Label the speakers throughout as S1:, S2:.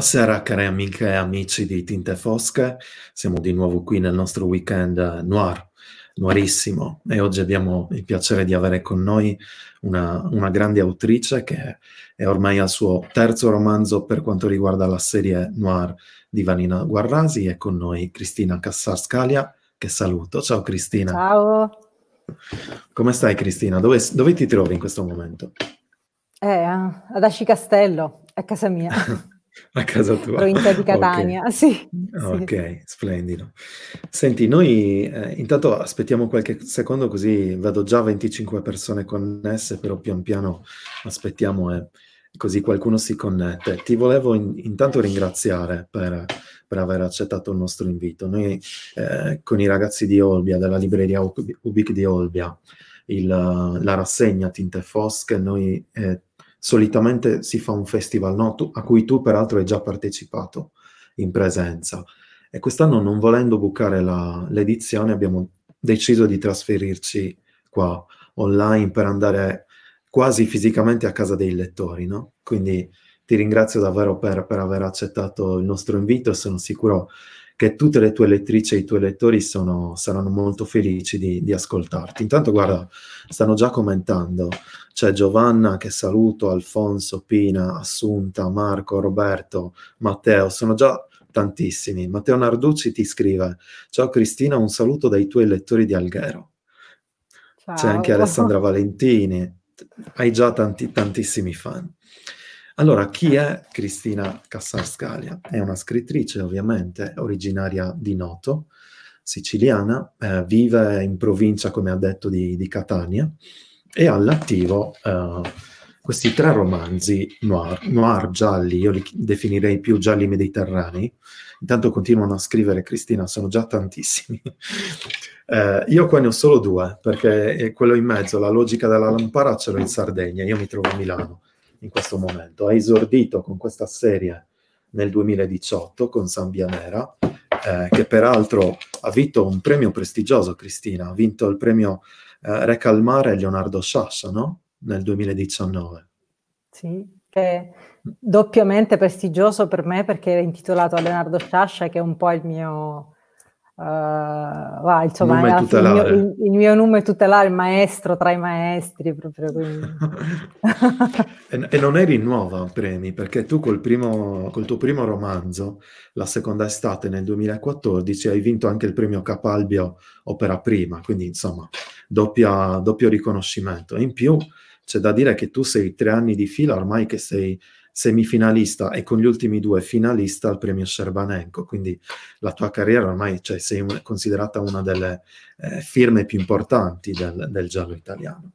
S1: Buonasera cari amiche e amici di Tinte Fosche, siamo di nuovo qui nel nostro weekend noir, noirissimo e oggi abbiamo il piacere di avere con noi una, una grande autrice che è ormai al suo terzo romanzo per quanto riguarda la serie noir di Vanina Guarrasi e con noi Cristina Cassarscalia che saluto. Ciao Cristina.
S2: Ciao.
S1: Come stai Cristina? Dove, dove ti trovi in questo momento?
S2: Eh, ad Asci Castello, a casa mia.
S1: A casa tua.
S2: Provincia di Catania, okay. sì.
S1: Ok, sì. splendido. Senti, noi eh, intanto aspettiamo qualche secondo così vedo già 25 persone connesse, però pian piano aspettiamo e così qualcuno si connette. Ti volevo in, intanto ringraziare per, per, aver accettato il nostro invito. Noi eh, con i ragazzi di Olbia, della libreria Ubic di Olbia, il, la rassegna Tinte Fosche, noi eh, solitamente si fa un festival no? tu, a cui tu peraltro hai già partecipato in presenza e quest'anno non volendo bucare la, l'edizione abbiamo deciso di trasferirci qua online per andare quasi fisicamente a casa dei lettori, no? Quindi ti ringrazio davvero per, per aver accettato il nostro invito e sono sicuro che tutte le tue lettrici e i tuoi lettori sono, saranno molto felici di, di, ascoltarti. Intanto, guarda, stanno già commentando. C'è Giovanna che saluto, Alfonso, Pina, Assunta, Marco, Roberto, Matteo, sono già tantissimi. Matteo Narducci ti scrive: Ciao Cristina, un saluto dai tuoi lettori di Alghero. Ciao. C'è anche Alessandra Valentini, hai già tanti, tantissimi fan. Allora, chi è Cristina Cassarscalia? È una scrittrice, ovviamente, originaria di Noto, siciliana, eh, vive in provincia, come ha detto, di, di Catania e ha all'attivo eh, questi tre romanzi noir, noir gialli, io li definirei più gialli mediterranei. Intanto continuano a scrivere, Cristina, sono già tantissimi. eh, io qua ne ho solo due, perché quello in mezzo, la logica della lampara, ce l'ho in Sardegna, io mi trovo a Milano in questo momento. Ha esordito con questa serie nel 2018 con Sambia Nera, eh, che peraltro ha vinto un premio prestigioso, Cristina, ha vinto il premio eh, Re Calmare Leonardo Sciascia, no? Nel 2019.
S2: Sì, che è doppiamente prestigioso per me perché è intitolato a Leonardo Sciascia, che è un po' il mio Uh, va, insomma, il, mio, il, il, mio, nome tutelare, il maestro tra i maestri, proprio
S1: e, e, non eri nuova premi, perché tu col, primo, col tuo primo romanzo, La seconda estate nel 2014, hai vinto anche il premio Capalbio Opera Prima, quindi insomma, doppia, doppio riconoscimento. E in più c'è da dire che tu sei tre anni di fila ormai che sei semifinalista e con gli ultimi due finalista al premio Scerbanenko, quindi la tua carriera ormai cioè, sei un, considerata una delle eh, firme più importanti del, del, giallo italiano.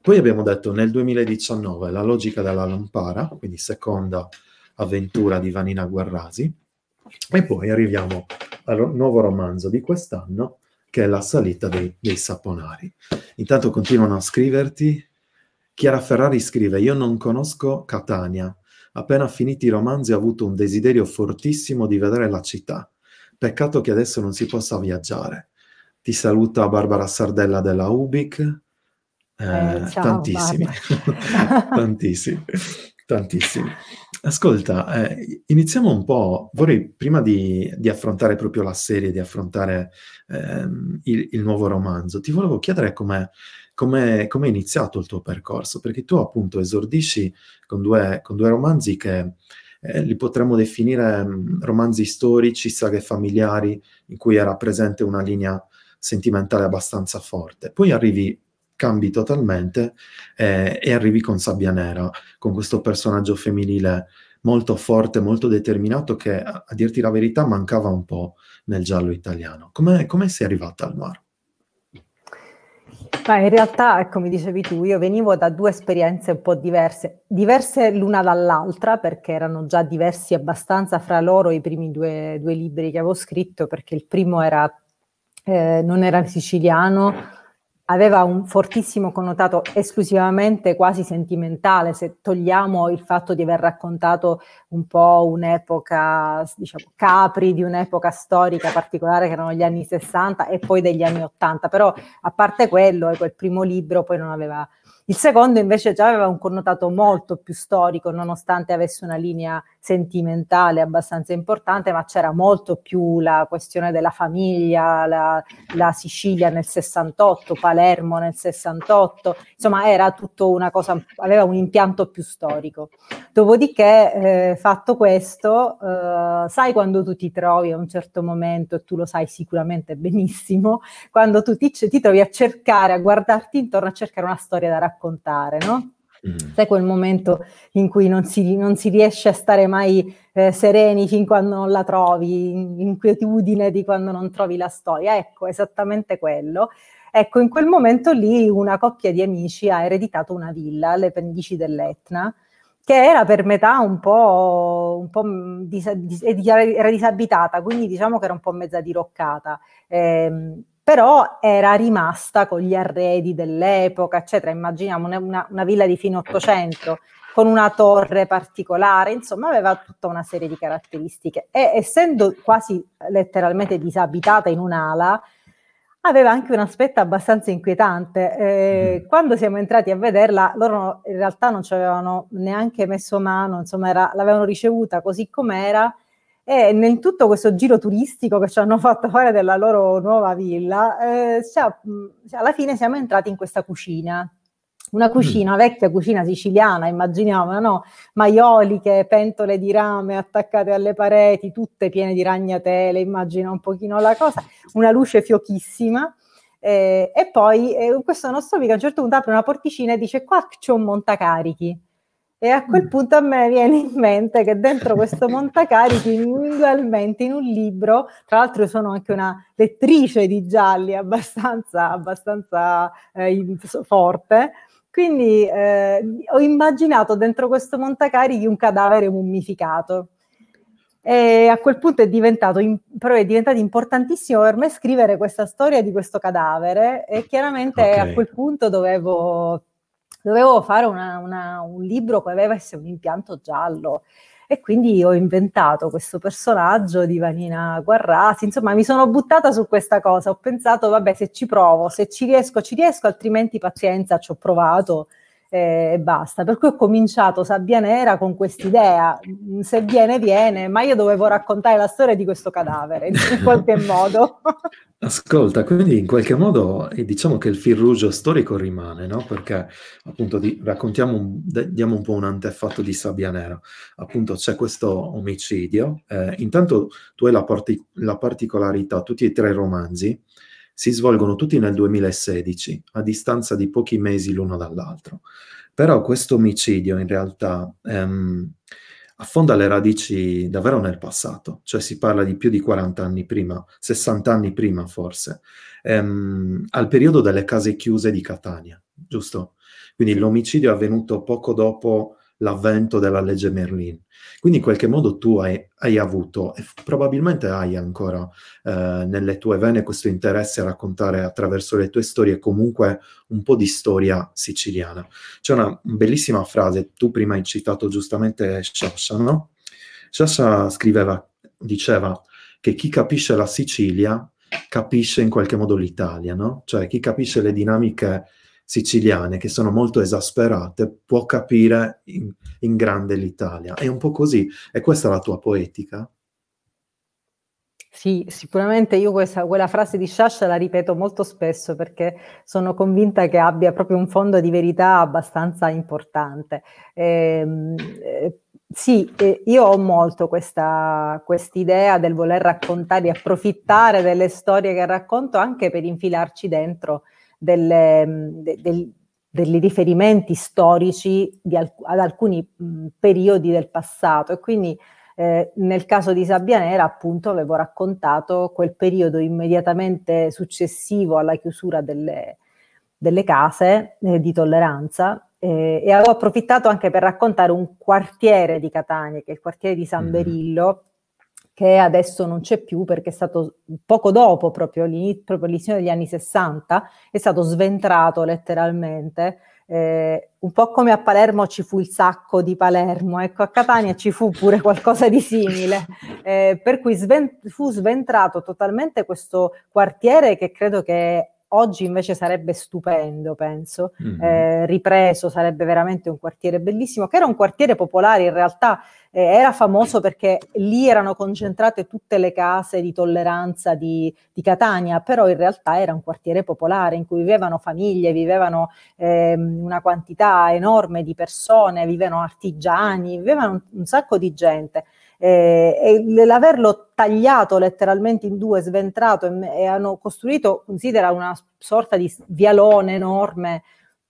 S1: Poi abbiamo detto nel 2019 La logica della lampara, quindi seconda avventura di Vanina Guarrasi, e poi arriviamo al nuovo romanzo di quest'anno che è La salita dei, dei saponari. Intanto continuano a scriverti. Chiara Ferrari scrive: Io non conosco Catania, Appena finiti i romanzi ho avuto un desiderio fortissimo di vedere la città. Peccato che adesso non si possa viaggiare. Ti saluta Barbara Sardella della Ubic. Eh, eh, ciao, tantissimi, tantissimi, tantissimi. Ascolta, eh, iniziamo un po'. Vorrei prima di, di, affrontare proprio la serie, di affrontare ehm, il, il, nuovo romanzo, ti volevo chiedere come come è iniziato il tuo percorso, perché tu appunto esordisci con due, con due romanzi che eh, li potremmo definire mh, mm, romanzi storici, saghe familiari, in cui era presente una linea sentimentale abbastanza forte. Poi arrivi, cambi totalmente eh, e arrivi con Sabbia Nera, con questo personaggio femminile molto forte, molto determinato, che a, dirti la verità mancava un po' nel giallo italiano. Come sei arrivata al noir?
S2: Ma in realtà, come dicevi tu, io venivo da due esperienze un po' diverse, diverse l'una dall'altra perché erano già diversi abbastanza fra loro i primi due, due libri che avevo scritto, perché il primo era, eh, non era siciliano, aveva un fortissimo connotato esclusivamente quasi sentimentale, se togliamo il fatto di aver raccontato un po' un'epoca, diciamo, capri di un'epoca storica particolare che erano gli anni 60 e poi degli anni 80, però a parte quello, il primo libro poi non aveva Il secondo invece già aveva un connotato molto più storico, nonostante avesse una linea sentimentale abbastanza importante, ma c'era molto più la questione della famiglia, la, la Sicilia nel 68, Palermo nel 68, insomma era tutto una cosa, aveva un impianto più storico. Dopodiché, eh, fatto questo, eh, sai quando tu ti trovi a un certo momento, e tu lo sai sicuramente benissimo, quando tu ti, ti trovi a cercare, a guardarti intorno, a cercare una storia da raccontare, no? Mm. Sai quel momento in cui non si, non si riesce a stare mai eh, sereni fin quando non la trovi, in, inquietudine di quando non trovi la storia. Ecco, esattamente quello. Ecco, in quel momento lì una coppia di amici ha ereditato una villa alle pendici dell'Etna, che era per metà un po', un po dis- dis- era disabitata, quindi diciamo che era un po' mezza diroccata. Eh, però era rimasta con gli arredi dell'epoca, eccetera. Immaginiamo una, una, villa di fine Ottocento con una torre particolare, insomma aveva tutta una serie di caratteristiche e essendo quasi letteralmente disabitata in un'ala, aveva anche un aspetto abbastanza inquietante. Eh, mm. Quando siamo entrati a vederla, loro in realtà non ci avevano neanche messo mano, insomma era, l'avevano ricevuta così com'era e nel tutto questo giro turistico che ci hanno fatto fare della loro nuova villa, eh, cioè, alla fine siamo entrati in questa cucina. Una cucina, mm. vecchia cucina siciliana, immaginiamo, no? Maioliche, pentole di rame attaccate alle pareti, tutte piene di ragnatele, immagina un pochino la cosa, una luce fiochissima. Eh, e poi eh, questo nostro amico a un certo punto apre una porticina e dice qua c'è un montacarichi e a quel mm. punto a me viene in mente che dentro questo montacarichi, individualmente in un libro, tra l'altro sono anche una lettrice di gialli abbastanza, abbastanza eh, forte, quindi eh, ho immaginato dentro questo montacarichi un cadavere mummificato. E a quel punto è diventato, però è diventato importantissimo per me scrivere questa storia di questo cadavere e chiaramente okay. a quel punto dovevo dovevo fare una, una, un libro che avesse un impianto giallo e quindi ho inventato questo personaggio di Vanina Guarrasi, insomma mi sono buttata su questa cosa, ho pensato vabbè se ci provo, se ci riesco ci riesco, altrimenti pazienza, ci ho provato e basta. Per cui ho cominciato Sabbia Nera con quest'idea, mm, se viene viene, ma io dovevo raccontare la storia di questo cadavere in qualche modo.
S1: Ascolta, quindi in qualche modo eh, diciamo che il fil rouge storico rimane, no? Perché appunto di, raccontiamo, un, diamo un po' un antefatto di Sabbia Nera. Appunto c'è questo omicidio. Eh, intanto tu hai la, parti- la particolarità, tutti e tre i romanzi si svolgono tutti nel 2016, a distanza di pochi mesi l'uno dall'altro. Però questo omicidio in realtà ehm, affonda le radici davvero nel passato, cioè si parla di più di 40 anni prima, 60 anni prima forse, ehm, al periodo delle case chiuse di Catania, giusto? Quindi l'omicidio è avvenuto poco dopo l'avvento della legge Merlin. Quindi in qualche modo tu hai, hai avuto e probabilmente hai ancora eh, nelle tue vene questo interesse a raccontare attraverso le tue storie comunque un po' di storia siciliana. C'è una bellissima frase, tu prima hai citato giustamente Sciascia, no? Sciascia scriveva, diceva che chi capisce la Sicilia capisce in qualche modo l'Italia, no? Cioè chi capisce le dinamiche siciliane che sono molto esasperate può capire in, in grande l'Italia. È un po' così. E questa la tua poetica?
S2: Sì, sicuramente io questa, quella frase di Sciascia la ripeto molto spesso perché sono convinta che abbia proprio un fondo di verità abbastanza importante. Ehm, eh, sì, eh, io ho molto questa idea del voler raccontare, di approfittare delle storie che racconto anche per infilarci dentro delle, de, del, dei riferimenti storici alc- ad alcuni mh, periodi del passato e quindi eh, nel caso di Sabbianera appunto avevo raccontato quel periodo immediatamente successivo alla chiusura delle, delle case eh, di tolleranza eh, e avevo approfittato anche per raccontare un quartiere di Catania che è il quartiere di San mm. Berillo che adesso non c'è più perché è stato poco dopo, proprio, all'inizio degli anni 60, è stato sventrato letteralmente. Eh, un po' come a Palermo ci fu il sacco di Palermo, ecco a Catania ci fu pure qualcosa di simile, eh, per cui sven- fu sventrato totalmente questo quartiere che credo che oggi invece sarebbe stupendo, penso, mm-hmm. eh, ripreso, sarebbe veramente un quartiere bellissimo, che era un quartiere popolare in realtà, eh, era famoso perché lì erano concentrate tutte le case di tolleranza di, di, Catania, però in realtà era un quartiere popolare in cui vivevano famiglie, vivevano eh, una quantità enorme di persone, vivevano artigiani, vivevano un, un sacco di gente eh, e l'averlo tagliato letteralmente in due, sventrato e, e, hanno costruito, considera una sorta di vialone enorme,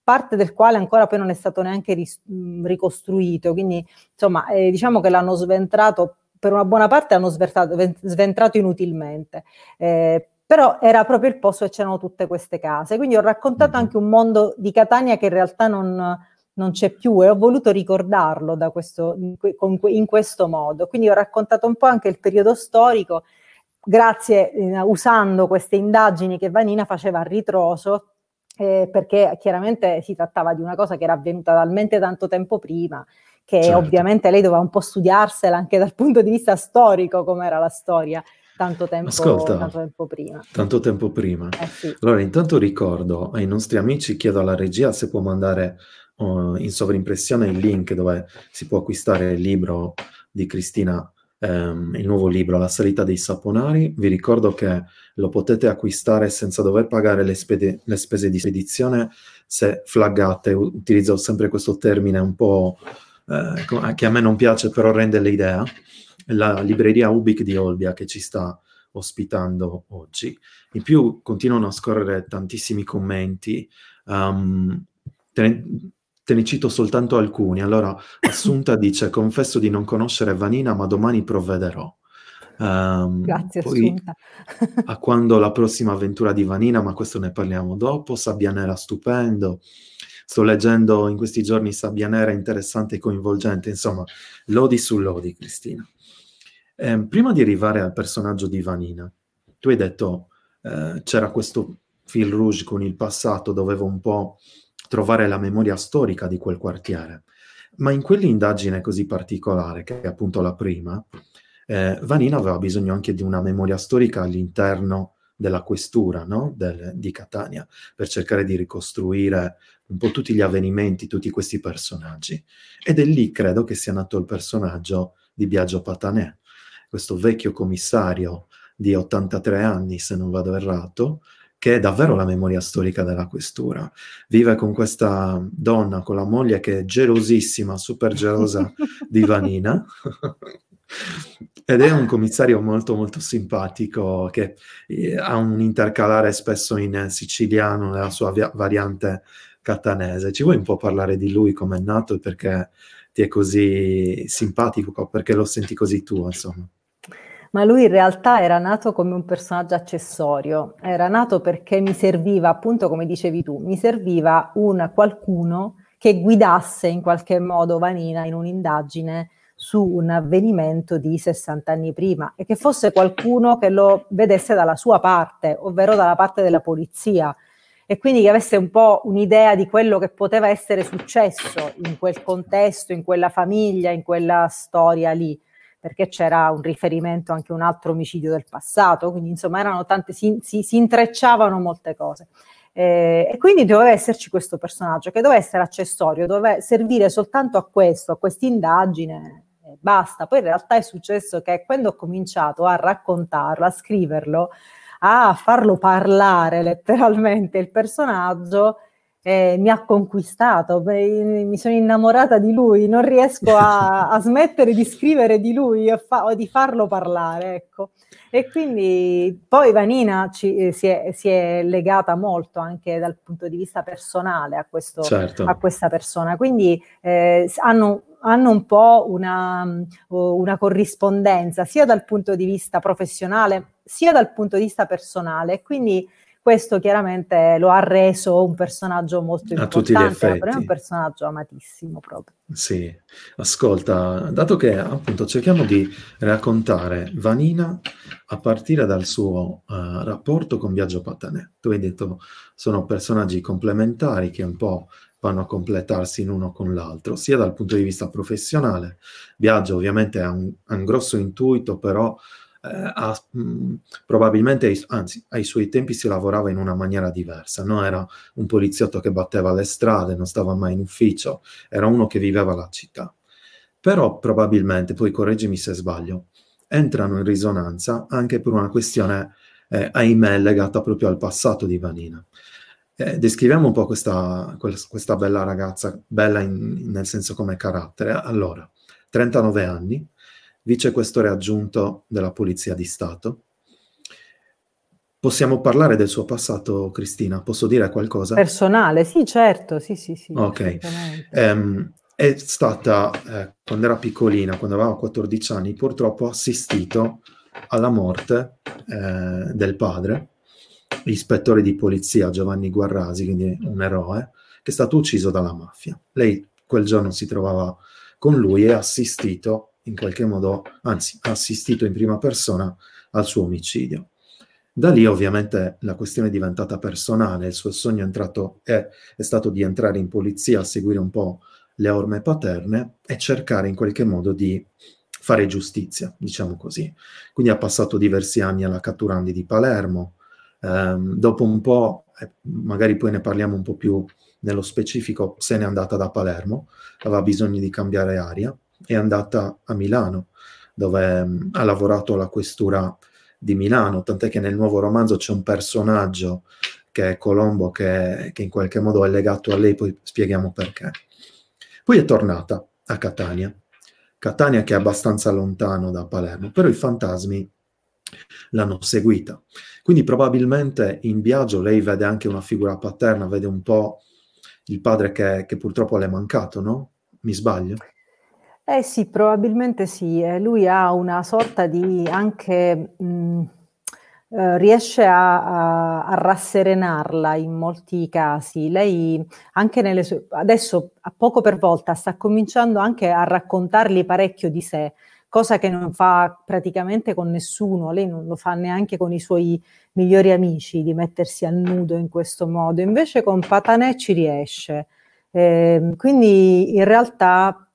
S2: parte del quale ancora poi non è stato neanche ris- ricostruito, quindi insomma eh, diciamo che l'hanno sventrato, per una buona parte l'hanno sventrato inutilmente. Eh, però era proprio il posto e c'erano tutte queste case. Quindi ho raccontato anche un mondo di Catania che in realtà non, non c'è più e ho voluto ricordarlo questo, in, questo modo. Quindi ho raccontato un po' anche il periodo storico, grazie, eh, usando queste indagini che Vanina faceva a ritroso, eh, perché chiaramente si trattava di una cosa che era avvenuta talmente tanto tempo prima, che certo. ovviamente lei doveva un po' studiarsela anche dal punto di vista storico, come era la storia. Tanto tempo,
S1: Ascolta,
S2: tanto tempo prima.
S1: Tanto tempo prima.
S2: Eh sì.
S1: Allora, intanto ricordo ai nostri amici, chiedo alla regia se può mandare uh, in sovrimpressione il link dove si può acquistare il libro di Cristina, um, il nuovo libro La salita dei saponari. Vi ricordo che lo potete acquistare senza dover pagare le, spede- le spese di spedizione se flaggate. Utilizzo sempre questo termine un po' eh, che a me non piace, però rende l'idea. La libreria Ubic di Olbia che ci sta ospitando oggi. In più continuano a scorrere tantissimi commenti. Um, Te ne cito soltanto alcuni. Allora, Assunta dice: Confesso di non conoscere Vanina, ma domani provvederò.
S2: Um, Grazie, Assunta.
S1: a quando la prossima avventura di Vanina, ma questo ne parliamo dopo. Sabbianera stupendo. Sto leggendo in questi giorni Sabbianera interessante e coinvolgente. Insomma, lodi su lodi, Cristina. Eh, prima di arrivare al personaggio di Vanina, tu hai detto eh, c'era questo fil rouge con il passato, dovevo un po' trovare la memoria storica di quel quartiere. Ma in quell'indagine così particolare, che è appunto la prima, eh, Vanina aveva bisogno anche di una memoria storica all'interno della questura no? Del, di Catania, per cercare di ricostruire un po' tutti gli avvenimenti, tutti questi personaggi. Ed è lì credo che sia nato il personaggio di Biagio Patanè, questo vecchio commissario di 83 anni, se non vado errato, che è davvero la memoria storica della questura. Vive con questa donna, con la moglie che è gelosissima, super gelosa di Vanina. Ed è un commissario molto molto simpatico che eh, ha un intercalare spesso in siciliano nella sua via- variante catanese. Ci vuoi un po' parlare di lui, come è nato e perché ti è così simpatico, perché lo senti così tu, insomma?
S2: Ma lui in realtà era nato come un personaggio accessorio, era nato perché mi serviva, appunto come dicevi tu, mi serviva un qualcuno che guidasse in qualche modo Vanina in un'indagine su un avvenimento di 60 anni prima e che fosse qualcuno che lo vedesse dalla sua parte, ovvero dalla parte della polizia. E quindi che avesse un po' un'idea di quello che poteva essere successo in quel contesto, in quella famiglia, in quella storia lì perché c'era un riferimento anche a un altro omicidio del passato, quindi insomma erano tante, si, si, si intrecciavano molte cose. Eh, e quindi doveva esserci questo personaggio che doveva essere accessorio, doveva servire soltanto a questo, a questa indagine e basta. Poi in realtà è successo che quando ho cominciato a raccontarlo, a scriverlo, a farlo parlare letteralmente il personaggio, eh, mi ha conquistato, beh, mi sono innamorata di lui, non riesco a, a smettere di scrivere di lui fa- o di farlo parlare, ecco. E quindi poi Vanina ci, eh, si, è, si, è, legata molto anche dal punto di vista personale a, questo, certo. a questa persona, quindi eh, hanno, hanno, un po' una, una corrispondenza sia dal punto di vista professionale sia dal punto di vista personale, quindi questo chiaramente lo ha reso un personaggio molto importante, a tutti gli effetti. è un personaggio amatissimo proprio.
S1: Sì, ascolta, dato che appunto cerchiamo di raccontare Vanina a partire dal suo uh, rapporto con Biagio Patanè. Tu hai detto sono personaggi complementari che un po' vanno a completarsi l'uno con l'altro, sia dal punto di vista professionale. Biagio ovviamente ha un, ha un grosso intuito, però eh, a, mh, probabilmente, ai, anzi, ai suoi tempi si lavorava in una maniera diversa, no? Era un poliziotto che batteva le strade, non stava mai in ufficio, era uno che viveva la città. Però probabilmente, poi correggimi se sbaglio, entrano in risonanza anche per una questione, eh, ahimè, legata proprio al passato di Vanina. Eh, descriviamo un po' questa, questa bella ragazza, bella in, nel senso come carattere. Allora, 39 anni, vicequestore aggiunto della Polizia di Stato. Possiamo parlare del suo passato, Cristina? Posso dire qualcosa?
S2: Personale, sì, certo, sì, sì, sì.
S1: Ok. Um, è stata, eh, quando era piccolina, quando aveva 14 anni, purtroppo assistito alla morte eh, del padre, l'ispettore di polizia Giovanni Guarrasi, quindi un eroe, che è stato ucciso dalla mafia. Lei quel giorno si trovava con lui e ha assistito in qualche modo, anzi ha assistito in prima persona al suo omicidio. Da lì ovviamente la questione è diventata personale, il suo sogno è, entrato, è, è stato di entrare in polizia, seguire un po' le orme paterne e cercare in qualche modo di fare giustizia, diciamo così. Quindi ha passato diversi anni alla Catturandi di Palermo, ehm, dopo un po', eh, magari poi ne parliamo un po' più nello specifico, se n'è andata da Palermo, aveva bisogno di cambiare aria, è andata a Milano, dove mh, ha lavorato alla questura di Milano, tant'è che nel nuovo romanzo c'è un personaggio che è Colombo, che, che in qualche modo è legato a lei, poi spieghiamo perché. Poi è tornata a Catania, Catania che è abbastanza lontano da Palermo, però i fantasmi l'hanno seguita. Quindi probabilmente in Biagio lei vede anche una figura paterna, vede un po' il padre che, che purtroppo le è mancato, no? Mi sbaglio?
S2: Eh sì, probabilmente sì. Eh, lui ha una sorta di anche... Mh, eh, riesce a, a, a, rasserenarla in molti casi. Lei anche nelle sue... adesso a poco per volta sta cominciando anche a raccontargli parecchio di sé, cosa che non fa praticamente con nessuno, lei non lo fa neanche con i suoi migliori amici di mettersi a nudo in questo modo, invece con Patanè ci riesce. Eh, quindi in realtà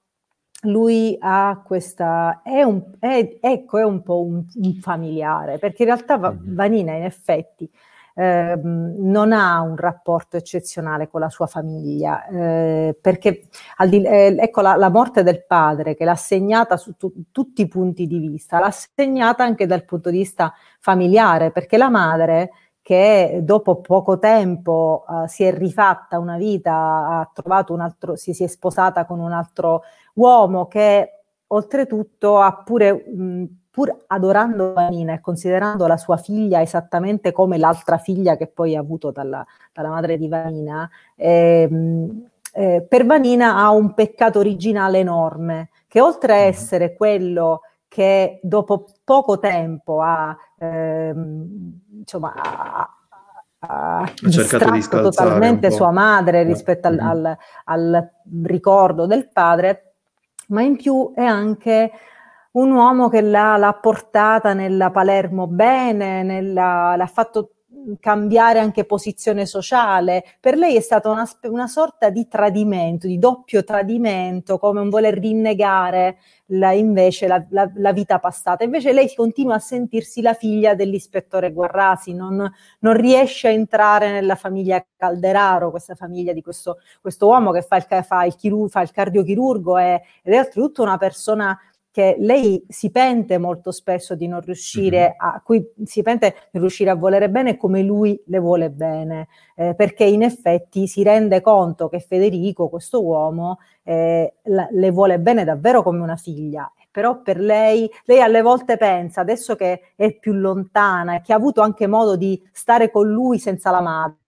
S2: lui ha questa, è un, è, ecco, è un po' un, un familiare, perché in realtà mm-hmm. Vanina in effetti eh, non ha un rapporto eccezionale con la sua famiglia, eh, perché di, eh, ecco la, la, morte del padre che l'ha segnata su tu, tutti i punti di vista, l'ha segnata anche dal punto di vista familiare, perché la madre che dopo poco tempo uh, si è rifatta una vita, ha trovato un altro, si, si è sposata con un altro uomo che oltretutto ha pure, mh, pur adorando Vanina e considerando la sua figlia esattamente come l'altra figlia che poi ha avuto dalla, dalla madre di Vanina, ehm, eh, per Vanina ha un peccato originale enorme, che oltre a mm-hmm. essere quello che dopo poco tempo ha, ehm, insomma, ha, ha distratto totalmente sua madre rispetto al, mm-hmm. al, al, ricordo del padre, ma in più è anche un uomo che l'ha, l'ha portata nella Palermo bene, nella, l'ha fatto cambiare anche posizione sociale. Per lei è stata una, una, sorta di tradimento, di doppio tradimento, come un voler rinnegare la, invece la, la, la, vita passata. Invece lei continua a sentirsi la figlia dell'ispettore Guarrasi, non, non riesce a entrare nella famiglia Calderaro, questa famiglia di questo, questo uomo che fa il, fa il, chiru, fa il cardiochirurgo e, ed è oltretutto una persona che lei si pente molto spesso di non riuscire mm-hmm. a, cui si pente di riuscire a volere bene come lui le vuole bene, eh, perché in effetti si rende conto che Federico, questo uomo, eh, la, le vuole bene davvero come una figlia. Però per lei, lei alle volte pensa, adesso che è più lontana e che ha avuto anche modo di stare con lui senza la madre,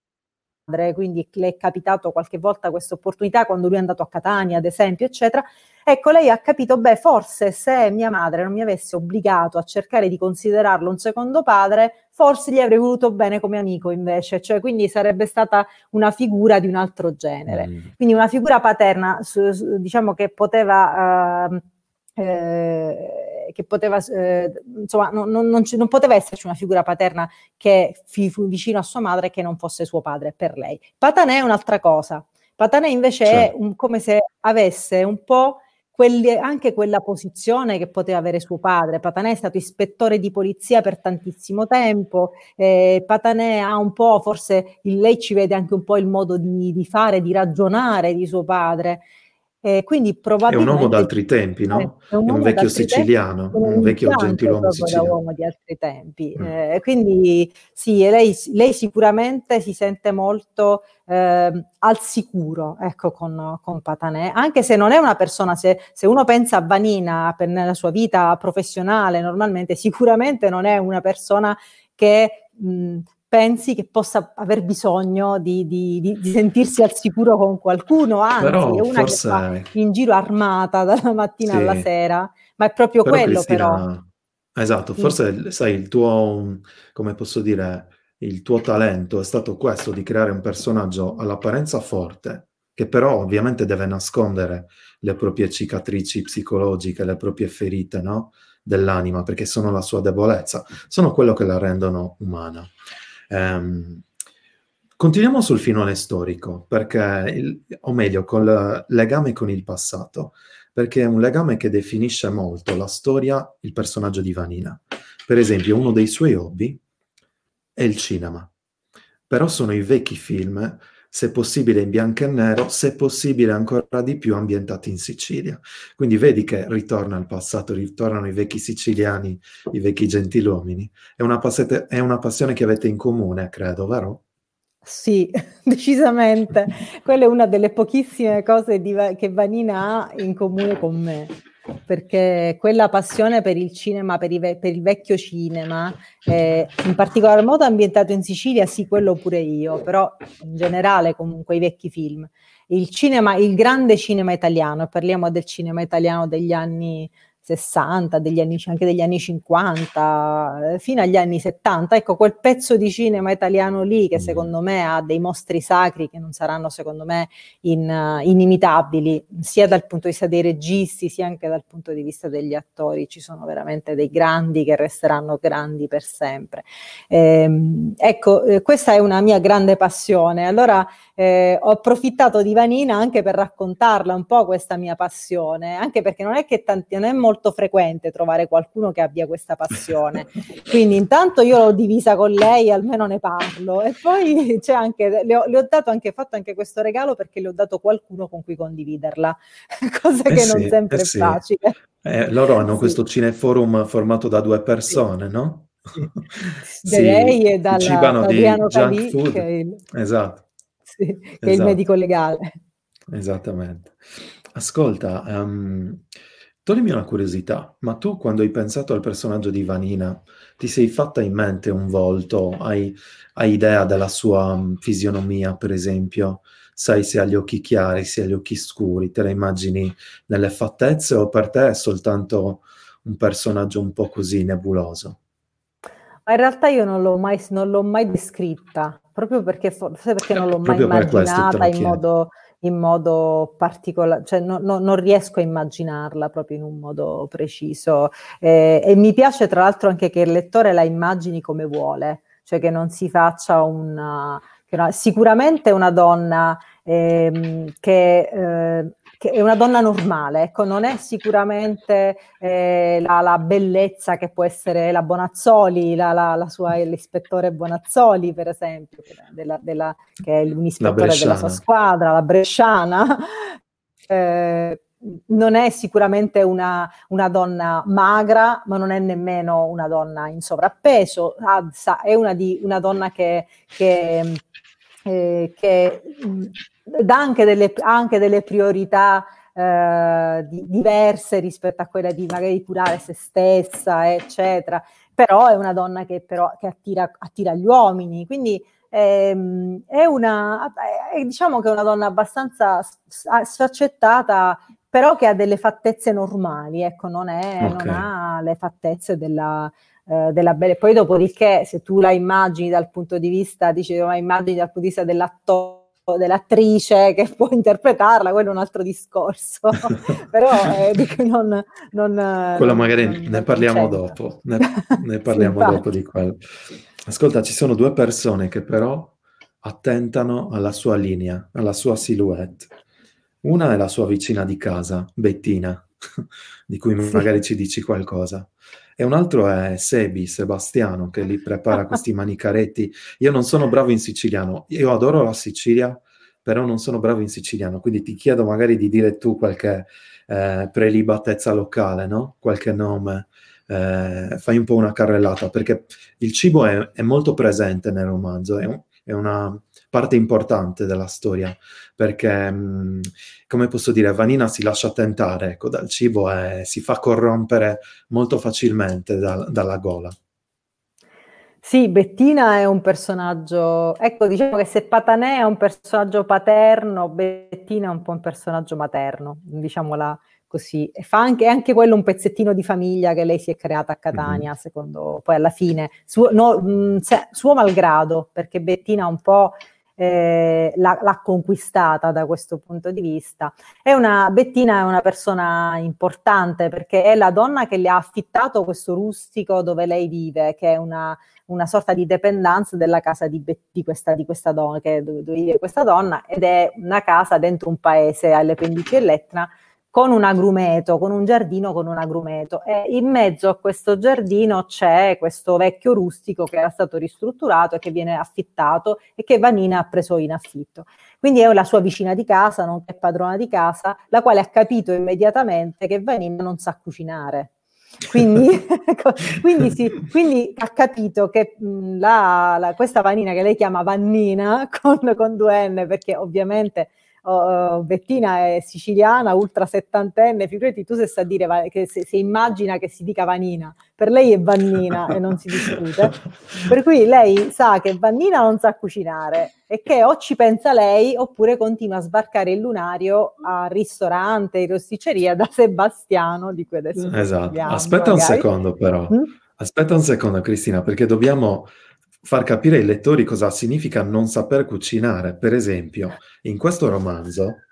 S2: quindi le è capitato qualche volta questa opportunità quando lui è andato a Catania, ad esempio, eccetera, Ecco, lei ha capito, beh, forse se mia madre non mi avesse obbligato a cercare di considerarlo un secondo padre, forse gli avrei voluto bene come amico invece, cioè quindi sarebbe stata una figura di un altro genere. Mm. Quindi una figura paterna, su, su, diciamo che poteva... Uh, eh, che poteva, eh, insomma, non, non, non, non, poteva esserci una figura paterna che fu vicino a sua madre che non fosse suo padre per lei. Patanè è un'altra cosa. Patanè invece cioè. è un, come se avesse un po' quelli, anche quella posizione che poteva avere suo padre. Patanè è stato ispettore di polizia per tantissimo tempo, eh, Patanè ha un po', forse lei ci vede anche un po' il modo di, di fare, di ragionare di suo padre. Eh, quindi probabilmente...
S1: È un uomo d'altri tempi, no? È un, è un vecchio siciliano, tempi, un vecchio gentiluomo siciliano.
S2: da uomo di altri tempi. Mm. Eh, quindi sì, lei, lei, sicuramente si sente molto eh, al sicuro, ecco, con, con, Patanè, anche se non è una persona, se, se uno pensa a Vanina per, nella sua vita professionale, normalmente sicuramente non è una persona che... Mh, pensi che possa aver bisogno di, di, di, sentirsi al sicuro con qualcuno, anzi però è una forse... che va in giro armata dalla mattina sì. alla sera, ma è proprio però, quello Cristina, però.
S1: Esatto, forse sai il tuo, come posso dire, il tuo talento è stato questo di creare un personaggio all'apparenza forte, che però ovviamente deve nascondere le proprie cicatrici psicologiche, le proprie ferite, no? Dell'anima, perché sono la sua debolezza, sono quello che la rendono umana. Um, continuiamo sul finale storico, perché, il, o meglio, col legame con il passato, perché è un legame che definisce molto la storia, il personaggio di Vanina. Per esempio, uno dei suoi hobby è il cinema, però sono i vecchi film se possibile in bianco e nero, se possibile ancora di più ambientati in Sicilia. Quindi vedi che ritorna al passato, ritornano i vecchi siciliani, i vecchi gentiluomini. È una, passete, è una passione che avete in comune, credo, vero?
S2: Sì, decisamente. Quella è una delle pochissime cose di, che Vanina ha in comune con me perché quella passione per il cinema, per, ve- per il vecchio cinema, eh, in particolar modo ambientato in Sicilia, sì, quello pure io, però in generale comunque i vecchi film. Il cinema, il grande cinema italiano, parliamo del cinema italiano degli anni 60, degli anni, anche degli anni 50, eh, fino agli anni 70. Ecco, quel pezzo di cinema italiano lì che mm. secondo me ha dei mostri sacri che non saranno secondo me in, uh, inimitabili, sia dal punto di vista dei registi, sia anche dal punto di vista degli attori. Ci sono veramente dei grandi che resteranno grandi per sempre. Ehm, ecco, eh, questa è una mia grande passione. Allora eh, ho approfittato di Vanina anche per raccontarla un po' questa mia passione, anche perché non è che tanti, non è molto frequente trovare qualcuno che abbia questa passione. Quindi intanto io l'ho divisa con lei, almeno ne parlo. E poi c'è anche, le ho, le ho dato anche, fatto anche questo regalo perché le ho dato qualcuno con cui condividerla, cosa eh che sì, non sempre eh è sì. facile.
S1: Eh, loro hanno sì. questo cineforum formato da due persone, no?
S2: Sì. Da lei e dalla, cibano
S1: di junk food. Che il,
S2: esatto. Che esatto. è il esatto. medico legale.
S1: Esattamente. Ascolta, um, Toglimi una curiosità, ma tu quando hai pensato al personaggio di Vanina, ti sei fatta in mente un volto? Hai, hai idea della sua um, fisionomia, per esempio? Sai se ha gli occhi chiari, se ha gli occhi scuri? Te la immagini nelle fattezze o per te è soltanto un personaggio un po' così nebuloso?
S2: Ma in realtà io non l'ho mai, non l'ho mai descritta, proprio perché forse perché non l'ho mai immaginata in modo in modo particolare, cioè no, no, non riesco a immaginarla proprio in un modo preciso. Eh, e mi piace tra l'altro anche che il lettore la immagini come vuole, cioè che non si faccia una... Sicuramente una donna ehm, che eh, che è una donna normale, ecco, non è sicuramente eh, la, la, bellezza che può essere la Bonazzoli, la, la, la sua, l'ispettore Bonazzoli, per esempio, della, della, che è l'ispettore della sua squadra, la bresciana. Eh, non è sicuramente una, una, donna magra, ma non è nemmeno una donna in sovrappeso, è una, di, una donna che, che, eh, che dà anche delle, anche delle priorità eh, di, diverse rispetto a quella di magari curare se stessa, eccetera. Però è una donna che, però, che attira, attira gli uomini, quindi ehm, è una, è, diciamo che è una donna abbastanza sfaccettata, però che ha delle fattezze normali, ecco, non, è, okay. non ha le fattezze della, eh, della bella. Poi dopodiché, se tu la immagini dal punto di vista, dicevo, ma immagini dal punto di vista dell'attore, dell'attrice che può interpretarla, quello è un altro discorso, però eh, non, non,
S1: quello magari non, ne parliamo dopo, ne, ne parliamo dopo di quello. Ascolta, ci sono due persone che però attentano alla sua linea, alla sua silhouette. Una è la sua vicina di casa, Bettina, di cui sì. magari ci dici qualcosa. E un altro è Sebi, Sebastiano, che li prepara questi manicaretti. Io non sono bravo in siciliano, io adoro la Sicilia, però non sono bravo in siciliano, quindi ti chiedo magari di dire tu qualche eh, prelibatezza locale, no? Qualche nome. Eh, fai un po' una carrellata, perché il cibo è, è molto presente nel romanzo, è, un, è una parte importante della storia, perché, mh, mm, come posso dire, Vanina si lascia tentare ecco, dal cibo e si fa corrompere molto facilmente da, dalla gola.
S2: Sì, Bettina è un personaggio, ecco, diciamo che se Patanè è un personaggio paterno, Bettina è un po' un personaggio materno, diciamola così. E fa anche, anche quello un pezzettino di famiglia che lei si è creata a Catania, mm-hmm. secondo, poi alla fine, suo, no, mh, mm, se, suo malgrado, perché Bettina un po' eh, l'ha, l'ha, conquistata da questo punto di vista. È una, Bettina è una persona importante perché è la donna che le ha affittato questo rustico dove lei vive, che è una, una sorta di dependenza della casa di, di, questa, di questa, donna, che, dove, dove vive questa donna, ed è una casa dentro un paese alle pendici dell'Etna con un agrumeto, con un giardino con un agrumeto e in mezzo a questo giardino c'è questo vecchio rustico che era stato ristrutturato e che viene affittato e che Vanina ha preso in affitto. Quindi è la sua vicina di casa, nonché padrona di casa, la quale ha capito immediatamente che Vanina non sa cucinare. Quindi, quindi, sì, quindi, ha capito che la, la, questa Vanina che lei chiama Vannina con, con due N perché ovviamente uh, Bettina è siciliana, ultra settantenne, figurati tu se sa dire che se, se, immagina che si dica Vanina, per lei è Vannina e non si discute. Per cui lei sa che Vannina non sa cucinare e che o ci pensa lei oppure continua a sbarcare il lunario al ristorante, in rosticceria da Sebastiano, di cui adesso
S1: Esatto, aspetta magari. un secondo però. Mm? Aspetta un secondo Cristina, perché dobbiamo far capire ai lettori cosa significa non saper cucinare. Per esempio, in questo romanzo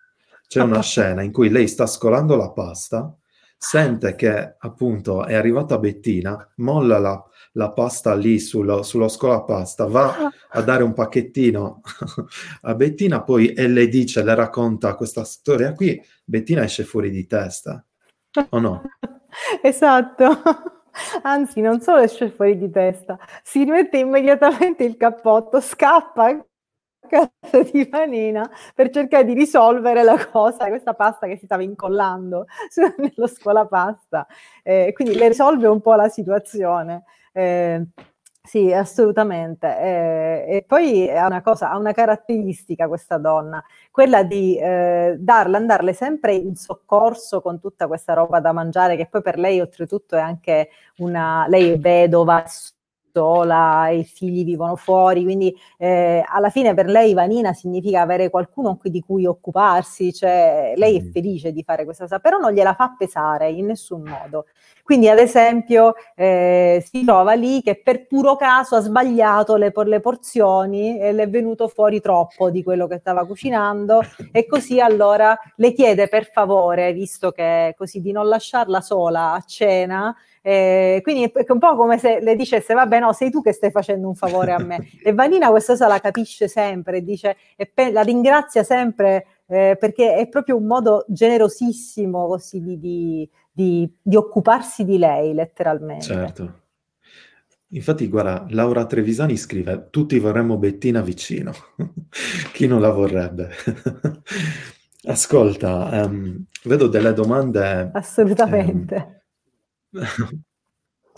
S1: c'è una scena in cui lei sta scolando la pasta, sente che appunto è arrivata Bettina, molla la, la pasta lì sullo, sullo scolapasta, va a dare un pacchettino a Bettina, poi e le dice, le racconta questa storia qui, Bettina esce fuori di testa, o no?
S2: Esatto. Anzi, non solo esce fuori di testa, si rimette immediatamente il cappotto, scappa a casa di Vanina per cercare di risolvere la cosa, questa pasta che si stava incollando nello scolapasta. Eh, quindi le risolve un po' la situazione. Eh, sì, assolutamente. Eh, e poi ha una cosa, ha una caratteristica questa donna, quella di eh, darle, andarle sempre in soccorso con tutta questa roba da mangiare, che poi per lei oltretutto è anche una, lei è vedova, sola, i figli vivono fuori, quindi eh, alla fine per lei Vanina significa avere qualcuno di cui occuparsi, cioè lei è mm. felice di fare questa cosa, però non gliela fa pesare in nessun modo. Quindi ad esempio eh, si trova lì che per puro caso ha sbagliato le, le porzioni e le è venuto fuori troppo di quello che stava cucinando e così allora le chiede per favore, visto che così di non lasciarla sola a cena, eh, quindi è un po' come se le dicesse, vabbè no, sei tu che stai facendo un favore a me. e Vanina questa cosa la capisce sempre, dice, e pe- la ringrazia sempre eh, perché è proprio un modo generosissimo così di, di, di, di occuparsi di lei, letteralmente.
S1: Certo. Infatti, guarda, Laura Trevisani scrive: Tutti vorremmo Bettina vicino. Chi non la vorrebbe? Ascolta, um, vedo delle domande.
S2: Assolutamente.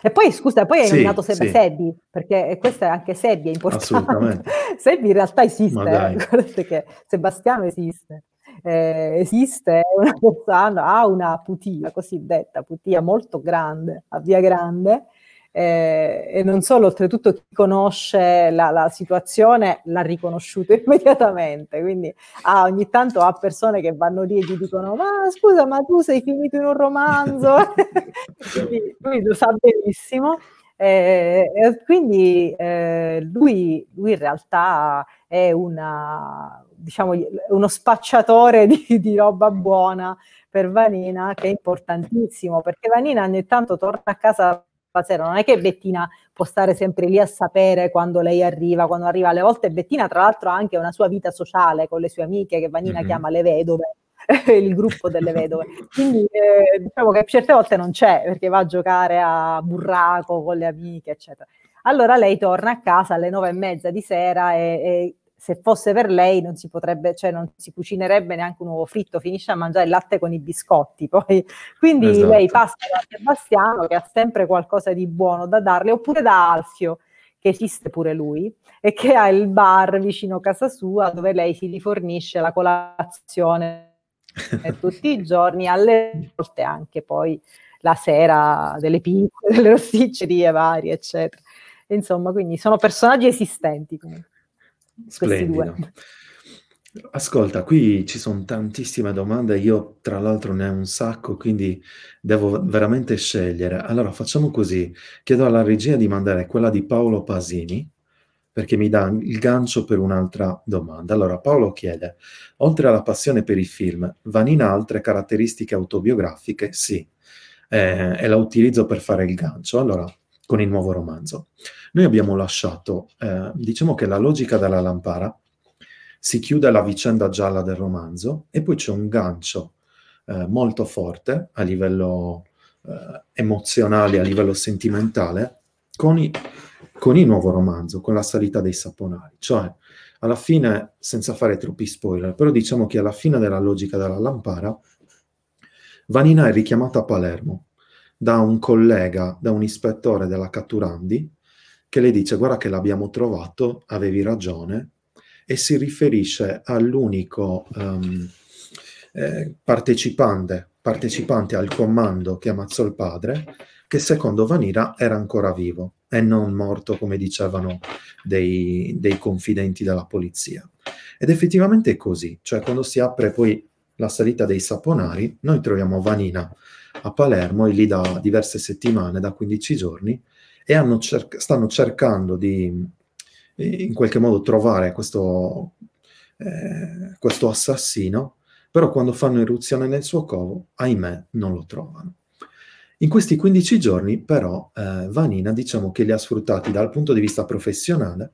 S2: E poi scusa, poi hai sì, nominato Seb- sì. Sebbi, perché questo è anche Sebbi, è importante. Sebbi in realtà esiste, eh? che Sebastiano esiste. Eh, esiste una persona, ha una putia cosiddetta, putia molto grande, a Via Grande, eh, e non solo, oltretutto chi conosce la, la, situazione l'ha riconosciuto immediatamente, quindi ah, ogni tanto ha persone che vanno lì e gli dicono ma scusa ma tu sei finito in un romanzo, quindi lui lo sa benissimo. Eh, e quindi eh, lui, lui, in realtà è una, diciamo, uno spacciatore di, di roba buona per Vanina che è importantissimo perché Vanina ogni tanto torna a casa sera, non è che Bettina può stare sempre lì a sapere quando lei arriva, quando arriva. Alle volte Bettina, tra l'altro, ha anche una sua vita sociale con le sue amiche che Vanina mm-hmm. chiama le vedove. il gruppo delle vedove. Quindi eh, diciamo che certe volte non c'è perché va a giocare a burraco con le amiche, eccetera. Allora lei torna a casa alle nove e mezza di sera e, e se fosse per lei non si potrebbe, cioè non si cucinerebbe neanche un uovo fritto, finisce a mangiare il latte con i biscotti. Poi. Quindi esatto. lei passa da Sebastiano che ha sempre qualcosa di buono da darle, oppure da Alfio, che esiste pure lui, e che ha il bar vicino casa sua dove lei si rifornisce la colazione tutti i giorni, alle volte anche poi la sera delle piccole, delle rosticcerie varie, eccetera. Insomma, quindi sono personaggi esistenti comunque.
S1: Splendido. Ascolta, qui ci sono tantissime domande, io tra l'altro ne ho un sacco, quindi devo veramente scegliere. Allora facciamo così, chiedo alla regia di mandare quella di Paolo Pasini, perché mi dà il gancio per un'altra domanda. Allora Paolo chiede, oltre alla passione per i film, Vanina ha altre caratteristiche autobiografiche? Sì, eh, e la utilizzo per fare il gancio. Allora, con il nuovo romanzo. Noi abbiamo lasciato, eh, diciamo che la logica della lampara si chiude la vicenda gialla del romanzo e poi c'è un gancio eh, molto forte a livello eh, emozionale, a livello sentimentale, con, i, con il nuovo romanzo, con la salita dei saponari. Cioè, alla fine, senza fare troppi spoiler, però diciamo che alla fine della logica della lampara, Vanina è richiamata a Palermo da un collega, da un ispettore della Catturandi, che le dice guarda che l'abbiamo trovato, avevi ragione, e si riferisce all'unico um, eh, partecipante, partecipante al comando che ammazzò il padre, che secondo Vanira era ancora vivo e non morto come dicevano dei, dei confidenti della polizia. Ed effettivamente è così, cioè quando si apre poi la salita dei saponari, noi troviamo Vanina a Palermo, è lì da diverse settimane, da 15 giorni, e cer- stanno cercando di in qualche modo trovare questo, eh, questo assassino, però quando fanno irruzione nel suo covo, ahimè, non lo trovano. In questi 15 giorni, però, eh, Vanina diciamo che li ha sfruttati dal punto di vista professionale,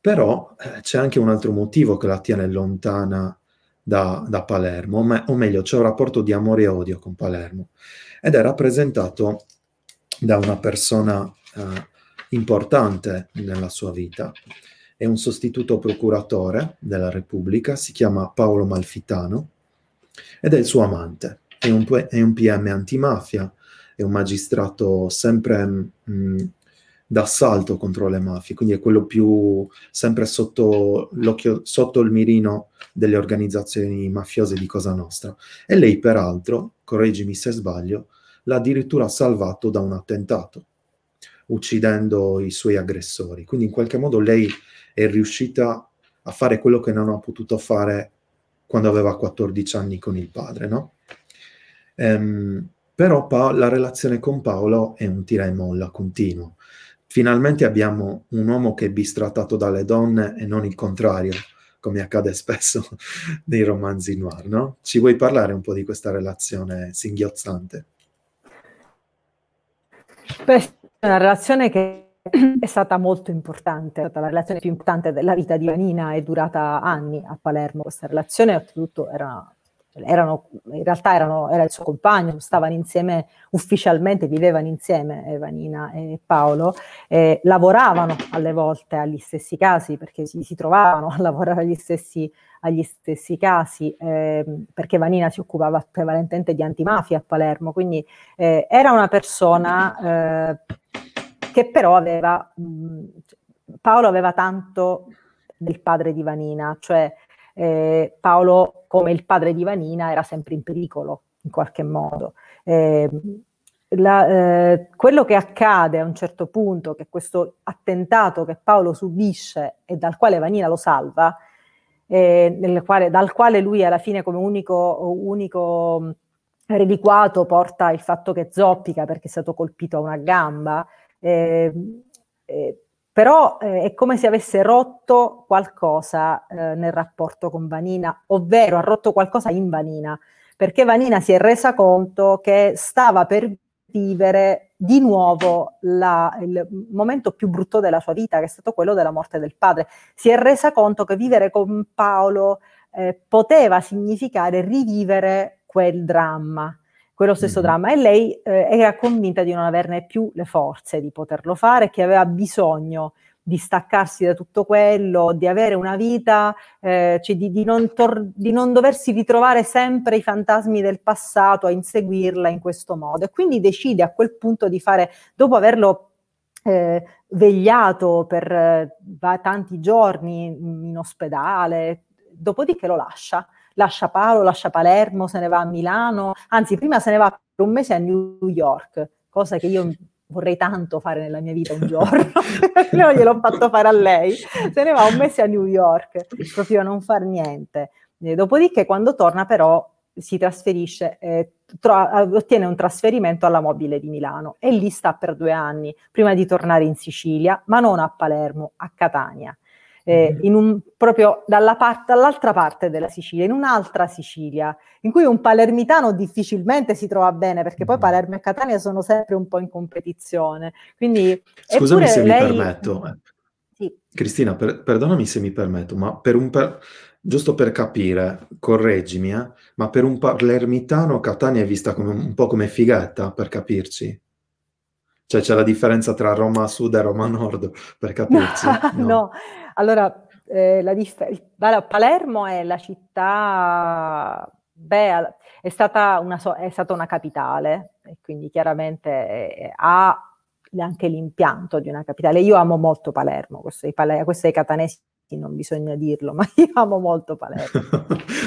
S1: però eh, c'è anche un altro motivo che la tiene lontana da, da Palermo, me, o meglio c'è un rapporto di amore e odio con Palermo ed è rappresentato da una persona eh, importante nella sua vita. È un sostituto procuratore della Repubblica, si chiama Paolo Malfitano ed è il suo amante. È un, è un PM antimafia, è un magistrato sempre mh, mm, d'assalto contro le mafie, quindi è quello più sempre sotto, sotto il mirino delle organizzazioni mafiose di Cosa Nostra. E lei, peraltro, correggimi se sbaglio, l'ha addirittura salvato da un attentato, uccidendo i suoi aggressori. Quindi in qualche modo lei è riuscita a fare quello che non ha potuto fare quando aveva 14 anni con il padre, no? Ehm, però pa- la relazione con Paolo è un tira e molla continuo finalmente abbiamo un uomo che è bistrattato dalle donne e non il contrario, come accade spesso nei romanzi noir, no? Ci vuoi parlare un po' di questa relazione singhiozzante?
S2: Beh, è una relazione che è stata molto importante, è stata la relazione più importante della vita di Vanina, è durata anni a Palermo questa relazione, oltretutto era erano, in realtà erano, era il suo compagno, stavano insieme ufficialmente, vivevano insieme Evanina e Paolo, eh, lavoravano alle volte agli stessi casi perché si, si trovavano a lavorare agli stessi, agli stessi casi eh, perché Vanina si occupava prevalentemente di antimafia a Palermo, quindi eh, era una persona eh, che però aveva, mh, Paolo aveva tanto del padre di Vanina, cioè eh, Paolo, come il padre di Vanina, era sempre in pericolo in qualche modo. Eh, la, eh, quello che accade a un certo punto, che questo attentato che Paolo subisce e dal quale Vanina lo salva, eh, quale, dal quale lui alla fine come unico, unico reliquato porta il fatto che zoppica perché è stato colpito a una gamba. Eh, eh, però eh, è come se avesse rotto qualcosa eh, nel rapporto con Vanina, ovvero ha rotto qualcosa in Vanina, perché Vanina si è resa conto che stava per vivere di nuovo la, il momento più brutto della sua vita, che è stato quello della morte del padre. Si è resa conto che vivere con Paolo eh, poteva significare rivivere quel dramma quello stesso mm-hmm. dramma e lei eh, era convinta di non averne più le forze di poterlo fare, che aveva bisogno di staccarsi da tutto quello, di avere una vita, eh, cioè di, di, non tor- di, non doversi ritrovare sempre i fantasmi del passato a inseguirla in questo modo. E quindi decide a quel punto di fare, dopo averlo eh, vegliato per eh, tanti giorni in ospedale, dopodiché lo lascia. Lascia Paolo, lascia Palermo, se ne va a Milano, anzi prima se ne va per un mese a New York, cosa che io vorrei tanto fare nella mia vita un giorno, non gliel'ho fatto fare a lei, se ne va un mese a New York, proprio a non far niente. E dopodiché quando torna però si trasferisce, eh, tro- ottiene un trasferimento alla mobile di Milano e lì sta per due anni, prima di tornare in Sicilia, ma non a Palermo, a Catania eh, mm-hmm. in un, proprio dalla part- dall'altra parte della Sicilia, in un'altra Sicilia, in cui un palermitano difficilmente si trova bene, perché poi mm-hmm. Palermo e Catania sono sempre un po' in competizione. Quindi,
S1: Scusami se lei... mi permetto. Sì. Cristina, per, perdonami se mi permetto, ma per un per, giusto per capire, correggimi, eh, ma per un palermitano Catania è vista come, un po' come figata, per capirci? Cioè c'è la differenza tra Roma Sud e Roma Nord, per capirci?
S2: No, no. Allora eh, la dif- Palermo è la città, beh, è stata una, so- è stata una capitale e quindi chiaramente eh, ha anche l'impianto di una capitale. Io amo molto Palermo, questo ai, Pale- questo ai catanesi non bisogna dirlo, ma io amo molto Palermo.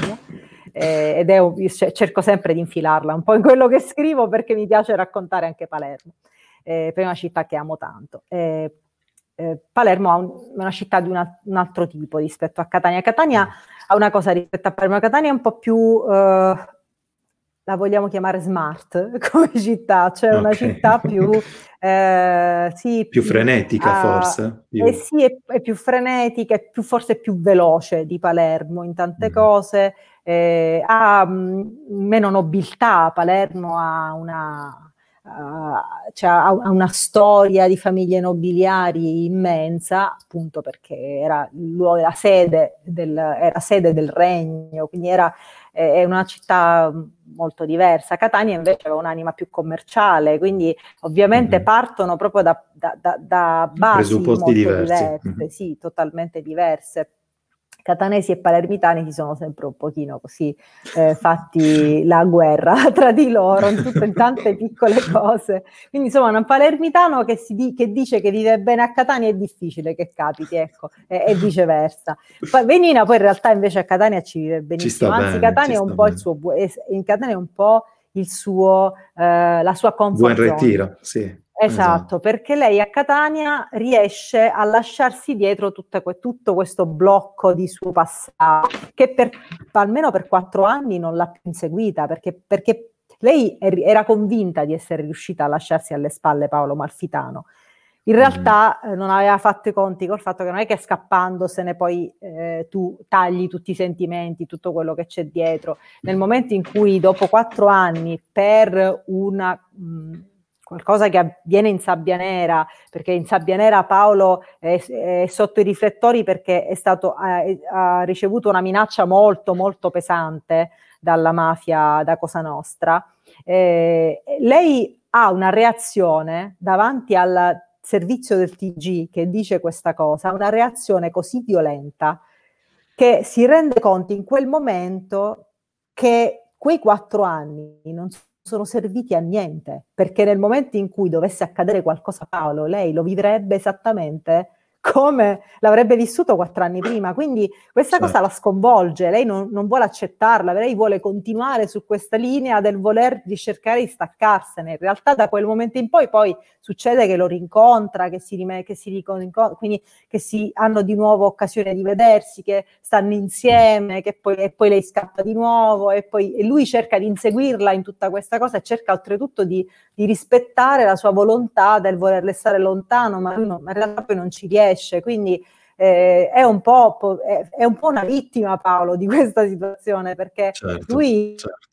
S2: eh, ed è, cerco sempre di infilarla un po' in quello che scrivo perché mi piace raccontare anche Palermo eh, per una città che amo tanto. Eh, eh, Palermo un, è una città di una, un altro tipo rispetto a Catania. Catania ha una cosa rispetto a Palermo, Catania è un po' più, eh, la vogliamo chiamare smart come città, cioè okay. una città più...
S1: Eh, sì, più frenetica uh, forse.
S2: Più... Eh sì, è, è, più frenetica, è più, forse più veloce di Palermo in tante mm. cose, eh, ha mh, meno nobiltà, Palermo ha una Uh, cioè, ha una storia di famiglie nobiliari immensa, appunto perché era la sede del, era sede del regno, quindi era eh, è una città molto diversa. Catania invece aveva un'anima più commerciale, quindi ovviamente mm-hmm. partono proprio da, da, da, da basi molto diversi. diverse, mm-hmm. sì, totalmente diverse catanesi e palermitani si sono sempre un pochino così eh, fatti la guerra tra di loro in, tutte, in tante piccole cose. Quindi insomma un palermitano che, di, che, dice che vive bene a Catania è difficile che capiti, ecco, e, e viceversa. Poi, Venina poi in realtà invece a Catania ci vive benissimo, ci anzi bene, Catania è un po' il suo, in Catania è un po' suo, eh, la sua comfort
S1: Buon ritiro, sì.
S2: Esatto, esatto, perché lei a Catania riesce a lasciarsi dietro que- tutto questo blocco di suo passato, che per, almeno per quattro anni non l'ha più inseguita, perché, perché lei er- era convinta di essere riuscita a lasciarsi alle spalle Paolo Malfitano. In realtà mm. eh, non aveva fatto i conti col fatto che non è che scappandosene poi eh, tu tagli tutti i sentimenti, tutto quello che c'è dietro. Nel momento in cui dopo quattro anni per una... Mh, qualcosa che avviene in sabbia nera, perché in sabbia nera Paolo è, è sotto i riflettori perché è stato, ha, ha, ricevuto una minaccia molto molto pesante dalla mafia da Cosa Nostra. Eh, lei ha una reazione davanti al servizio del TG che dice questa cosa, una reazione così violenta che si rende conto in quel momento che quei quattro anni non sono serviti a niente, perché nel momento in cui dovesse accadere qualcosa a Paolo, lei lo vivrebbe esattamente come l'avrebbe vissuto quattro anni prima. Quindi questa certo. cosa la sconvolge, lei non, non, vuole accettarla, lei vuole continuare su questa linea del voler di cercare di staccarsene. In realtà da quel momento in poi poi succede che lo rincontra, che si, rim- che si rincontra, quindi che si hanno di nuovo occasione di vedersi, che stanno insieme, che poi, e poi lei scappa di nuovo e poi e lui cerca di inseguirla in tutta questa cosa e cerca oltretutto di, di rispettare la sua volontà del volerle stare lontano, ma, non, ma in realtà poi non ci riesce riesce, quindi eh, è, un è, è, un po', una vittima Paolo di questa situazione perché certo, lui certo.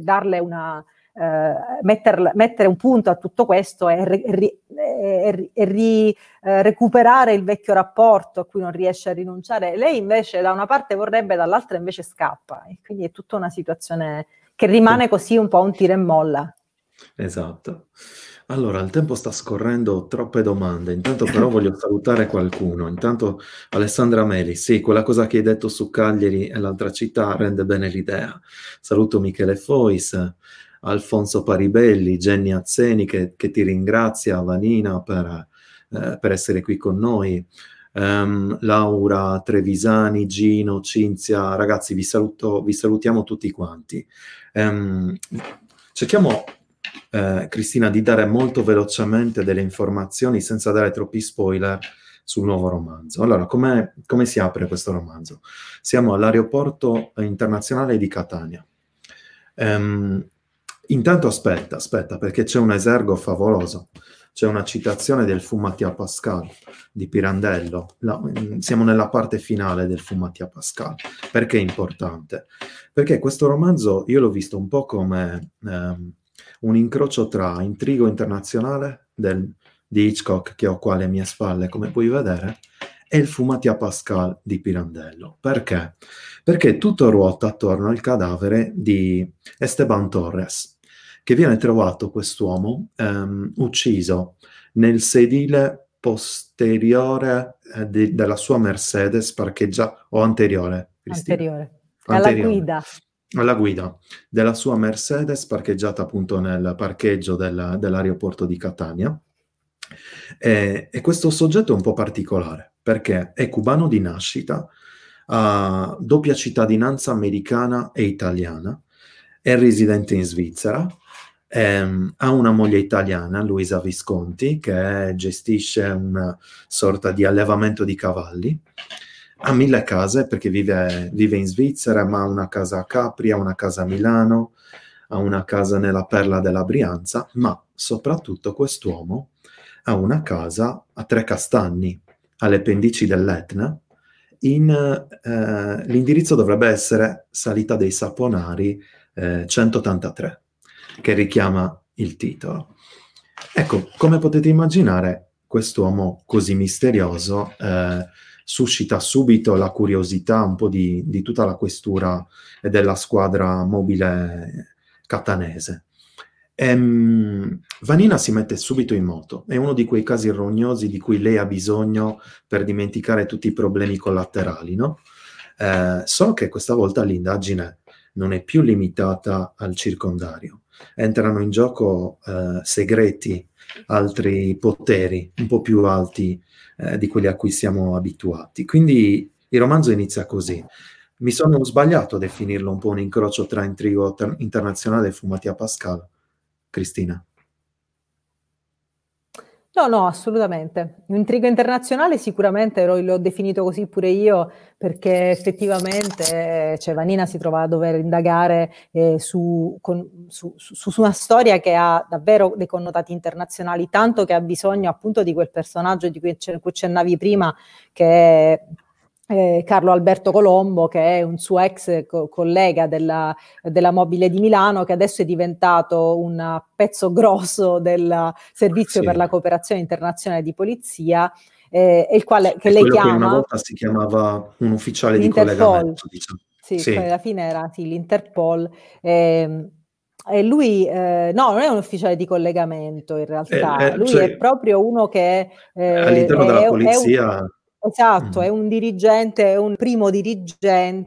S2: darle una, Uh, mettere un punto a tutto questo e ri, ri, e, e ri, eh, recuperare il vecchio rapporto a cui non riesce a rinunciare. Lei invece da una parte vorrebbe, dall'altra invece scappa. E quindi è tutta una situazione che rimane così un po' un tira e molla.
S1: Esatto. Allora, il tempo sta scorrendo, troppe domande. Intanto però voglio salutare qualcuno. Intanto Alessandra Meli, sì, quella cosa che hai detto su Cagliari e l'altra città rende bene l'idea. Saluto Michele Fois, Alfonso Paribelli, Jenny Azzeni che, che ti ringrazia, Vanina per, eh, per, essere qui con noi. Um, Laura Trevisani, Gino, Cinzia, ragazzi vi, saluto, vi salutiamo tutti quanti. Um, cerchiamo eh, Cristina, di dare molto velocemente delle informazioni senza dare troppi spoiler sul nuovo romanzo. Allora, come si apre questo romanzo? Siamo all'aeroporto internazionale di Catania. Um, intanto aspetta, aspetta, perché c'è un esergo favoloso. C'è una citazione del Fumatia Pascal di Pirandello. La, siamo nella parte finale del Fumatia Pascal. Perché è importante? Perché questo romanzo io l'ho visto un po' come ehm, un incrocio tra Intrigo internazionale del, di Hitchcock, che ho qua alle mie spalle, come puoi vedere, e il Fumatia Pascal di Pirandello. Perché? Perché tutto ruota attorno al cadavere di Esteban Torres, che viene trovato quest'uomo ehm, ucciso nel sedile posteriore eh, di, della sua Mercedes parcheggiata o anteriore.
S2: Cristina? Anteriore. Alla guida
S1: alla guida della sua Mercedes parcheggiata appunto nel parcheggio del, dell'aeroporto di Catania. E, e, questo soggetto è un po' particolare perché è cubano di nascita, ha doppia cittadinanza americana e italiana, è residente in Svizzera, ehm, ha una moglie italiana, Luisa Visconti, che gestisce una sorta di allevamento di cavalli ha mille case perché vive, vive, in Svizzera, ma ha una casa a Capri, ha una casa a Milano, ha una casa nella Perla della Brianza, ma soprattutto quest'uomo ha una casa a Tre Castagni, alle pendici dell'Etna. In, eh, l'indirizzo dovrebbe essere Salita dei Saponari eh, 183, che richiama il titolo. Ecco, come potete immaginare, quest'uomo così misterioso eh, suscita subito la curiosità un po' di, di tutta la questura e della squadra mobile catanese. Ehm, Vanina si mette subito in moto, è uno di quei casi rognosi di cui lei ha bisogno per dimenticare tutti i problemi collaterali, no? Eh, solo che questa volta l'indagine non è più limitata al circondario, entrano in gioco eh, segreti, altri poteri un po' più alti eh, di quelli a cui siamo abituati. Quindi il romanzo inizia così. Mi sono sbagliato a definirlo un po' un incrocio tra intrigo ter- internazionale e fumati a Pascal, Cristina.
S2: No, no, assolutamente. Intrigo internazionale sicuramente lo, l'ho definito così pure io perché effettivamente cioè, Vanina si trova a dover indagare eh, su, con, su, su, su, una storia che ha davvero dei connotati internazionali, tanto che ha bisogno appunto di quel personaggio di cui, cui accennavi prima, che eh, Carlo Alberto Colombo, che è un suo ex co- collega della, della, Mobile di Milano, che adesso è diventato un pezzo grosso del Servizio sì. per la cooperazione internazionale di polizia, eh, il quale che lei chiama... Che
S1: una volta si chiamava un ufficiale di collegamento, diciamo.
S2: Sì, sì. alla fine era sì, l'Interpol. Eh, e lui, eh, no, non è un ufficiale di collegamento in realtà, eh, eh, lui cioè, è proprio uno che...
S1: Eh, all'interno della polizia...
S2: È un, Esatto, mm. è un dirigente, è un primo dirigente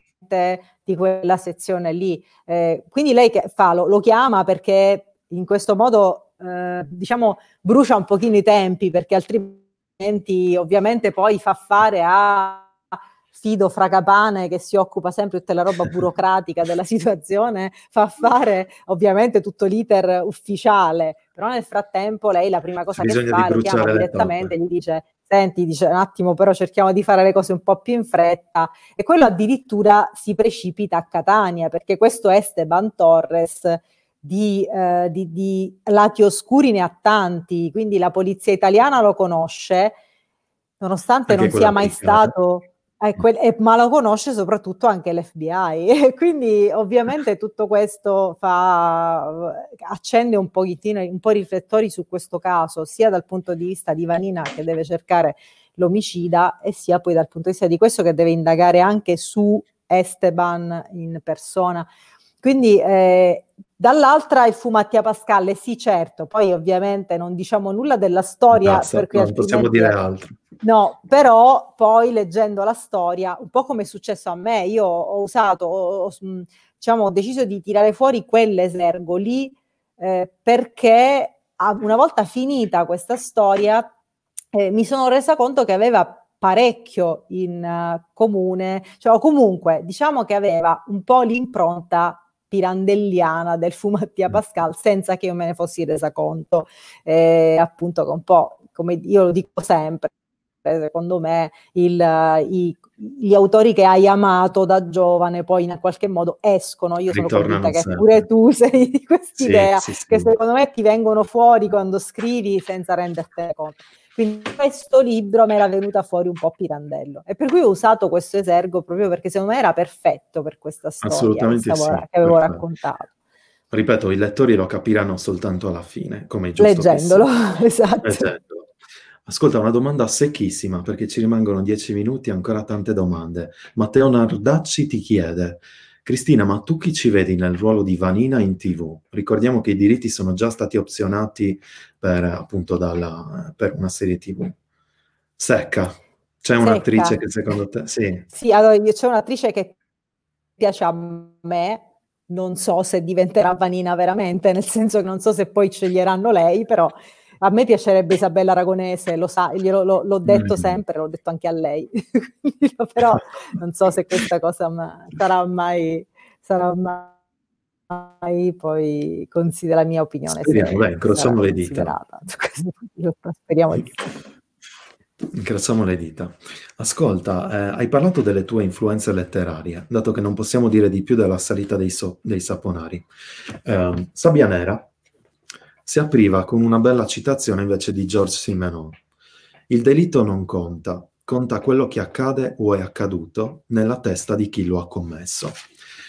S2: di quella sezione lì. Eh, quindi lei che fa? Lo, lo, chiama perché in questo modo, eh, diciamo, brucia un pochino i tempi, perché altrimenti ovviamente poi fa fare a Fido Fragapane che si occupa sempre di tutta la roba burocratica della situazione, fa fare ovviamente tutto l'iter ufficiale, però nel frattempo lei la prima cosa che fa, lo chiama direttamente, gli dice senti, dice un attimo, però cerchiamo di fare le cose un po' più in fretta. E quello addirittura si precipita a Catania, perché questo Esteban Torres di, eh, di, di lati oscuri ne ha tanti, quindi la polizia italiana lo conosce, nonostante Anche non sia mai stato Eh, que- eh, ma lo conosce soprattutto anche l'FBI, quindi ovviamente tutto questo fa, accende un pochettino, un po' i riflettori su questo caso, sia dal punto di vista di Vanina che deve cercare l'omicida e sia poi dal punto di vista di questo che deve indagare anche su Esteban in persona. Quindi eh, dall'altra il fu Mattia Pascalle, sì certo, poi ovviamente non diciamo nulla della storia.
S1: Basta, perché non possiamo dire altro.
S2: No, però poi leggendo la storia, un po' come è successo a me, io ho usato, ho, diciamo, ho deciso di tirare fuori quell'esergo lì eh, perché una volta finita questa storia eh, mi sono resa conto che aveva parecchio in uh, comune, cioè o comunque diciamo che aveva un po' l'impronta pirandelliana del Fumattia mm. Pascal senza che io me ne fossi resa conto, eh, appunto che un po' come io lo dico sempre, secondo me il, i, gli autori che hai amato da giovane poi in qualche modo escono, io sono convinta che sempre. pure tu sei di quest'idea, sì, sì, sì. che secondo me ti vengono fuori quando scrivi senza rendertene conto. Quindi questo libro mi era venuta fuori un po' Pirandello e per cui ho usato questo esergo proprio perché secondo me era perfetto per questa storia
S1: Assolutamente
S2: sì,
S1: che
S2: avevo perfetto. raccontato.
S1: Ripeto, i lettori lo capiranno soltanto alla fine, come è giusto
S2: Leggendolo, esatto.
S1: Leggendo. Ascolta, una domanda secchissima perché ci rimangono dieci minuti e ancora tante domande. Matteo Nardacci ti chiede, Cristina, ma tu chi ci vedi nel ruolo di Vanina in TV? Ricordiamo che i diritti sono già stati opzionati per, appunto, dalla, per una serie TV. Secca. C'è Secca. un'attrice che secondo te... Sì,
S2: sì allora c'è un'attrice che piace a me, non so se diventerà Vanina veramente, nel senso che non so se poi sceglieranno lei, però a me piacerebbe Isabella Aragonese, lo sa, glielo, lo, l'ho detto mm. sempre, l'ho detto anche a lei, però non so se questa cosa ma, sarà mai, sarà mai poi considera la mia opinione.
S1: Speriamo, dai, incrociamo le dita.
S2: Speriamo di
S1: Incrociamo le dita. Ascolta, eh, hai parlato delle tue influenze letterarie, dato che non possiamo dire di più della salita dei, so- dei saponari. Eh, Sabbia Nera si apriva con una bella citazione invece di George Simenon. Il delitto non conta, conta quello che accade o è accaduto nella testa di chi lo ha commesso.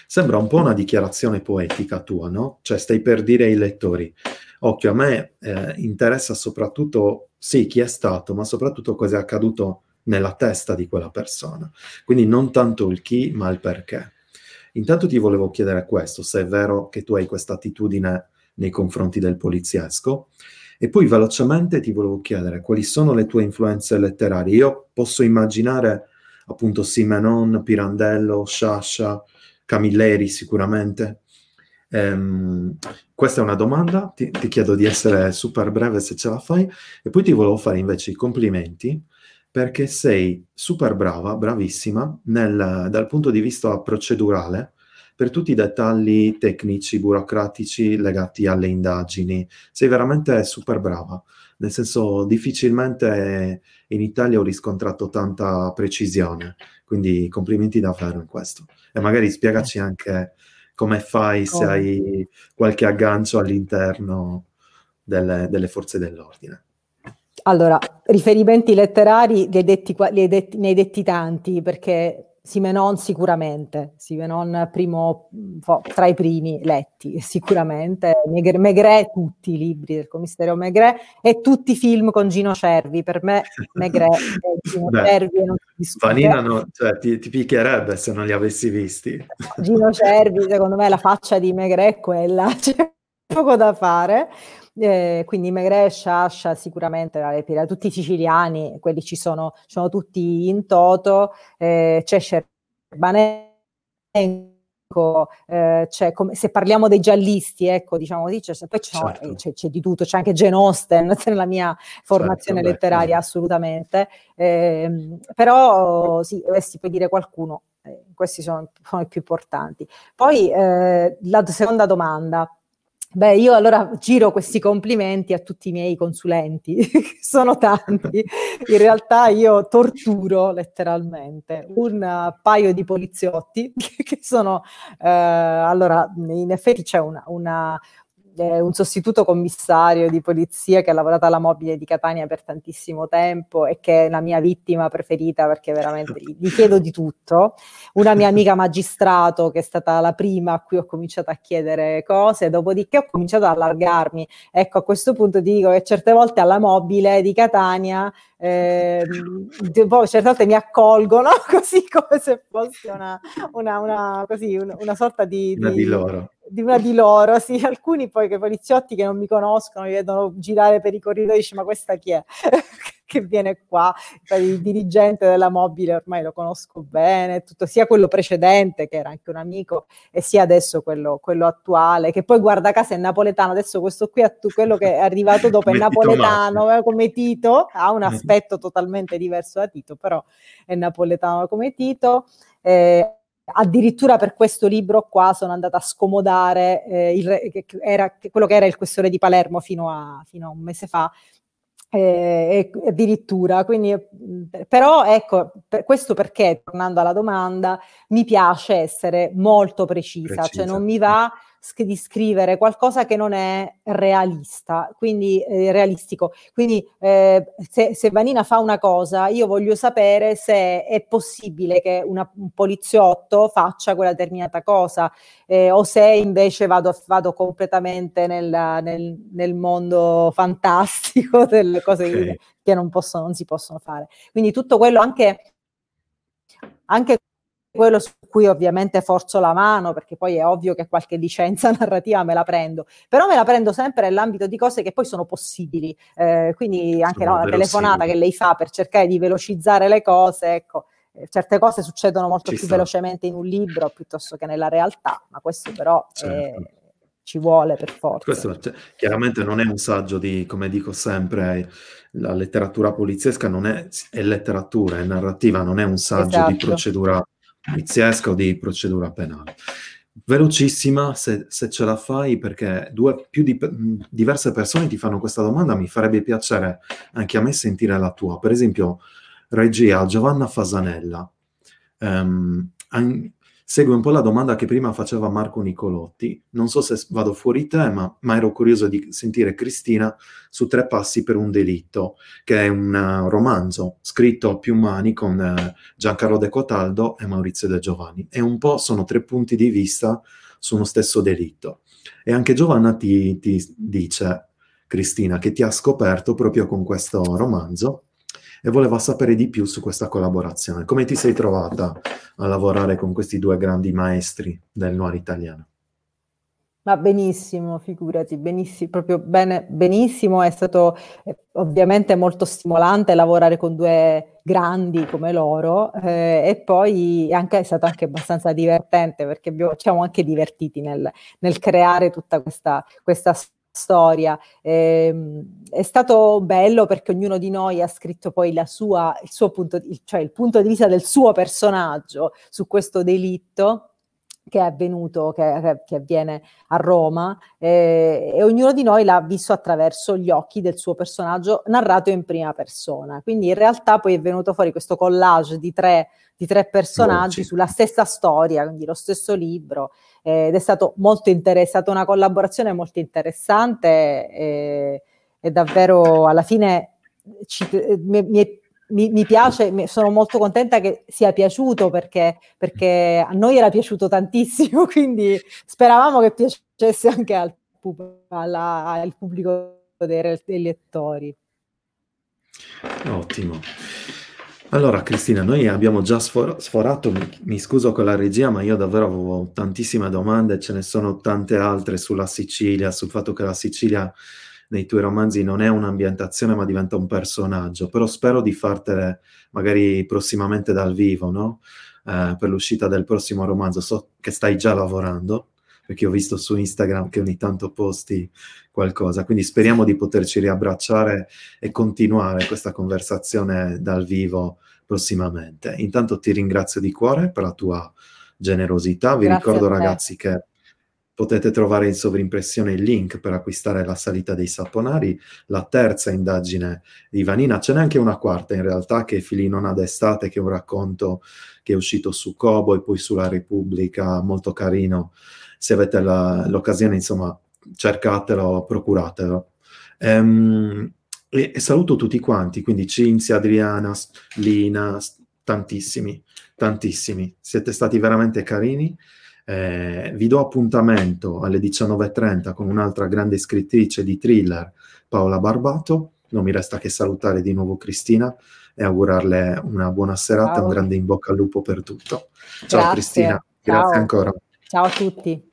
S1: Sembra un po' una dichiarazione poetica tua, no? Cioè stai per dire ai lettori, occhio, a me eh, interessa soprattutto, sì, chi è stato, ma soprattutto cosa è accaduto nella testa di quella persona. Quindi non tanto il chi, ma il perché. Intanto ti volevo chiedere questo, se è vero che tu hai questa attitudine nei confronti del poliziesco. E poi velocemente ti volevo chiedere quali sono le tue influenze letterarie. Io posso immaginare appunto Simenon, Pirandello, Sciascia, Camilleri sicuramente. Um, questa è una domanda, ti, ti, chiedo di essere super breve se ce la fai e poi ti volevo fare invece i complimenti perché sei super brava, bravissima nel, dal punto di vista procedurale per tutti i dettagli tecnici, burocratici legati alle indagini. Sei veramente super brava, nel senso difficilmente in Italia ho riscontrato tanta precisione, quindi complimenti davvero in questo. E magari spiegaci anche come fai, se hai qualche aggancio all'interno delle, delle forze dell'ordine.
S2: Allora, riferimenti letterari li hai detti, li hai detti, ne hai detti tanti, perché Simenon sicuramente, Simenon primo, tra i primi letti, sicuramente, Maigret, tutti i libri del commissario Maigret e tutti i film con Gino Cervi, per me Maigret e Gino Beh, Cervi non si
S1: discute. Vanina no, cioè, ti, ti, picchierebbe se non li avessi visti.
S2: Gino Cervi, secondo me la faccia di Maigret è quella, c'è poco da fare. Eh, quindi Megre, Sciascia, sicuramente la tutti i siciliani, quelli ci sono, sono tutti in toto, eh, c'è Scerbanenko, eh, c'è come, se parliamo dei giallisti, ecco, diciamo così, c'è, poi c'è, certo. c'è, c'è, di tutto, c'è anche Jane Austen nella mia formazione certo, letteraria, beh, assolutamente, eh, però sì, dovessi poi dire qualcuno, eh, questi sono, sono, i più importanti. Poi eh, la seconda domanda, Beh, io allora giro questi complimenti a tutti i miei consulenti, sono tanti. In realtà io torturo letteralmente un paio di poliziotti che sono, uh, allora, in effetti c'è una, una eh, un sostituto commissario di polizia che ha lavorato alla mobile di Catania per tantissimo tempo e che è la mia vittima preferita perché veramente gli, chiedo di tutto. Una mia amica magistrato che è stata la prima a cui ho cominciato a chiedere cose, dopodiché ho cominciato ad allargarmi. Ecco, a questo punto ti dico che certe volte alla mobile di Catania eh, poi certe volte mi accolgono così come se fosse una, una, una, così, una sorta di,
S1: di, di loro
S2: di una di loro, sì, alcuni poi che poliziotti che non mi conoscono, mi vedono girare per i corridoi e dice ma questa chi è? che viene qua, il dirigente della mobile ormai lo conosco bene, tutto, sia quello precedente che era anche un amico e sia adesso quello, quello attuale, che poi guarda caso è napoletano, adesso questo qui, quello che è arrivato dopo è napoletano eh, come Tito, ha un mm-hmm. aspetto totalmente diverso da Tito, però è napoletano come Tito. Eh, addirittura per questo libro qua sono andata a scomodare eh, il, che era, quello che era il questore di Palermo fino a, fino a un mese fa, eh, addirittura. Quindi, però ecco, per questo perché, tornando alla domanda, mi piace essere molto precisa, precisa. cioè non mi va di scrivere qualcosa che non è realista, quindi eh, realistico. Quindi eh, se, se, Vanina fa una cosa, io voglio sapere se è possibile che una, un poliziotto faccia quella determinata cosa eh, o se invece vado, vado completamente nel, nel, nel, mondo fantastico delle cose okay. che, che non, possono, non si possono fare. Quindi tutto quello anche anche quello su cui ovviamente forzo la mano, perché poi è ovvio che qualche licenza narrativa me la prendo, però me la prendo sempre nell'ambito di cose che poi sono possibili. Eh, quindi anche no, la telefonata che lei fa per cercare di velocizzare le cose, ecco, eh, certe cose succedono molto Ci più sta. velocemente in un libro piuttosto che nella realtà, ma questo però certo. è, ci vuole per forza.
S1: Questo cioè, chiaramente non è un saggio di, come dico sempre, la letteratura poliziesca non è, è letteratura, è narrativa, non è un saggio esatto. di procedura poliziesca o di procedura penale. Velocissima, se, se, ce la fai, perché due, più di, diverse persone ti fanno questa domanda, mi farebbe piacere anche a me sentire la tua. Per esempio, regia Giovanna Fasanella. Um, segue un po' la domanda che prima faceva Marco Nicolotti. Non so se vado fuori tema, ma ero curioso di sentire Cristina su Tre passi per un delitto, che è un uh, romanzo scritto a più mani con uh, Giancarlo De Cotaldo e Maurizio De Giovanni. E un po' sono tre punti di vista su uno stesso delitto. E anche Giovanna ti, ti dice, Cristina, che ti ha scoperto proprio con questo romanzo e voleva sapere di più su questa collaborazione. Come ti sei trovata a lavorare con questi due grandi maestri del noir italiano?
S2: Ma benissimo, figurati, benissimo, proprio bene, benissimo, è stato eh, ovviamente molto stimolante lavorare con due grandi come loro eh, e poi anche, è stato anche abbastanza divertente perché abbiamo, ci siamo anche divertiti nel, nel creare tutta questa, questa storia. Eh, è stato bello perché ognuno di noi ha scritto poi la sua, il suo punto, cioè il punto di vista del suo personaggio su questo delitto che è avvenuto, che, che avviene a Roma, eh, e ognuno di noi l'ha visto attraverso gli occhi del suo personaggio narrato in prima persona. Quindi in realtà poi è venuto fuori questo collage di tre, di tre personaggi Molti. sulla stessa storia, quindi lo stesso libro, ed è stato molto interessante, è stata una collaborazione molto interessante e, e davvero alla fine ci, mi, mi, mi, piace, sono molto contenta che sia piaciuto perché, perché, a noi era piaciuto tantissimo, quindi speravamo che piacesse anche al, alla, al pubblico dei, dei lettori.
S1: Ottimo. Allora Cristina, noi abbiamo già sfor- sforato, mi, mi, scuso con la regia, ma io davvero avevo tantissime domande, ce ne sono tante altre sulla Sicilia, sul fatto che la Sicilia nei tuoi romanzi non è un'ambientazione ma diventa un personaggio, però spero di fartele magari prossimamente dal vivo, no? Eh, per l'uscita del prossimo romanzo. So che stai già lavorando, perché ho visto su Instagram che ogni tanto posti qualcosa, quindi speriamo di poterci riabbracciare e continuare questa conversazione dal vivo prossimamente. Intanto ti ringrazio di cuore per la tua generosità, vi Grazie ricordo ragazzi che potete trovare in sovrimpressione il link per acquistare la salita dei saponari, la terza indagine di Vanina, ce n'è anche una quarta in realtà che è Filinona d'estate, che è un racconto che è uscito su Kobo e poi sulla Repubblica, molto carino, se avete la, l'occasione insomma cercatelo, procuratelo. Ehm, e, e, saluto tutti quanti, quindi Cinzia, Adriana, Lina, tantissimi, tantissimi. Siete stati veramente carini. Eh, vi do appuntamento alle 19.30 con un'altra grande scrittrice di thriller, Paola Barbato. Non mi resta che salutare di nuovo Cristina e augurarle una buona serata, Ciao. un grande in bocca al lupo per tutto. Ciao grazie. Cristina, grazie
S2: Ciao.
S1: ancora.
S2: Ciao a tutti.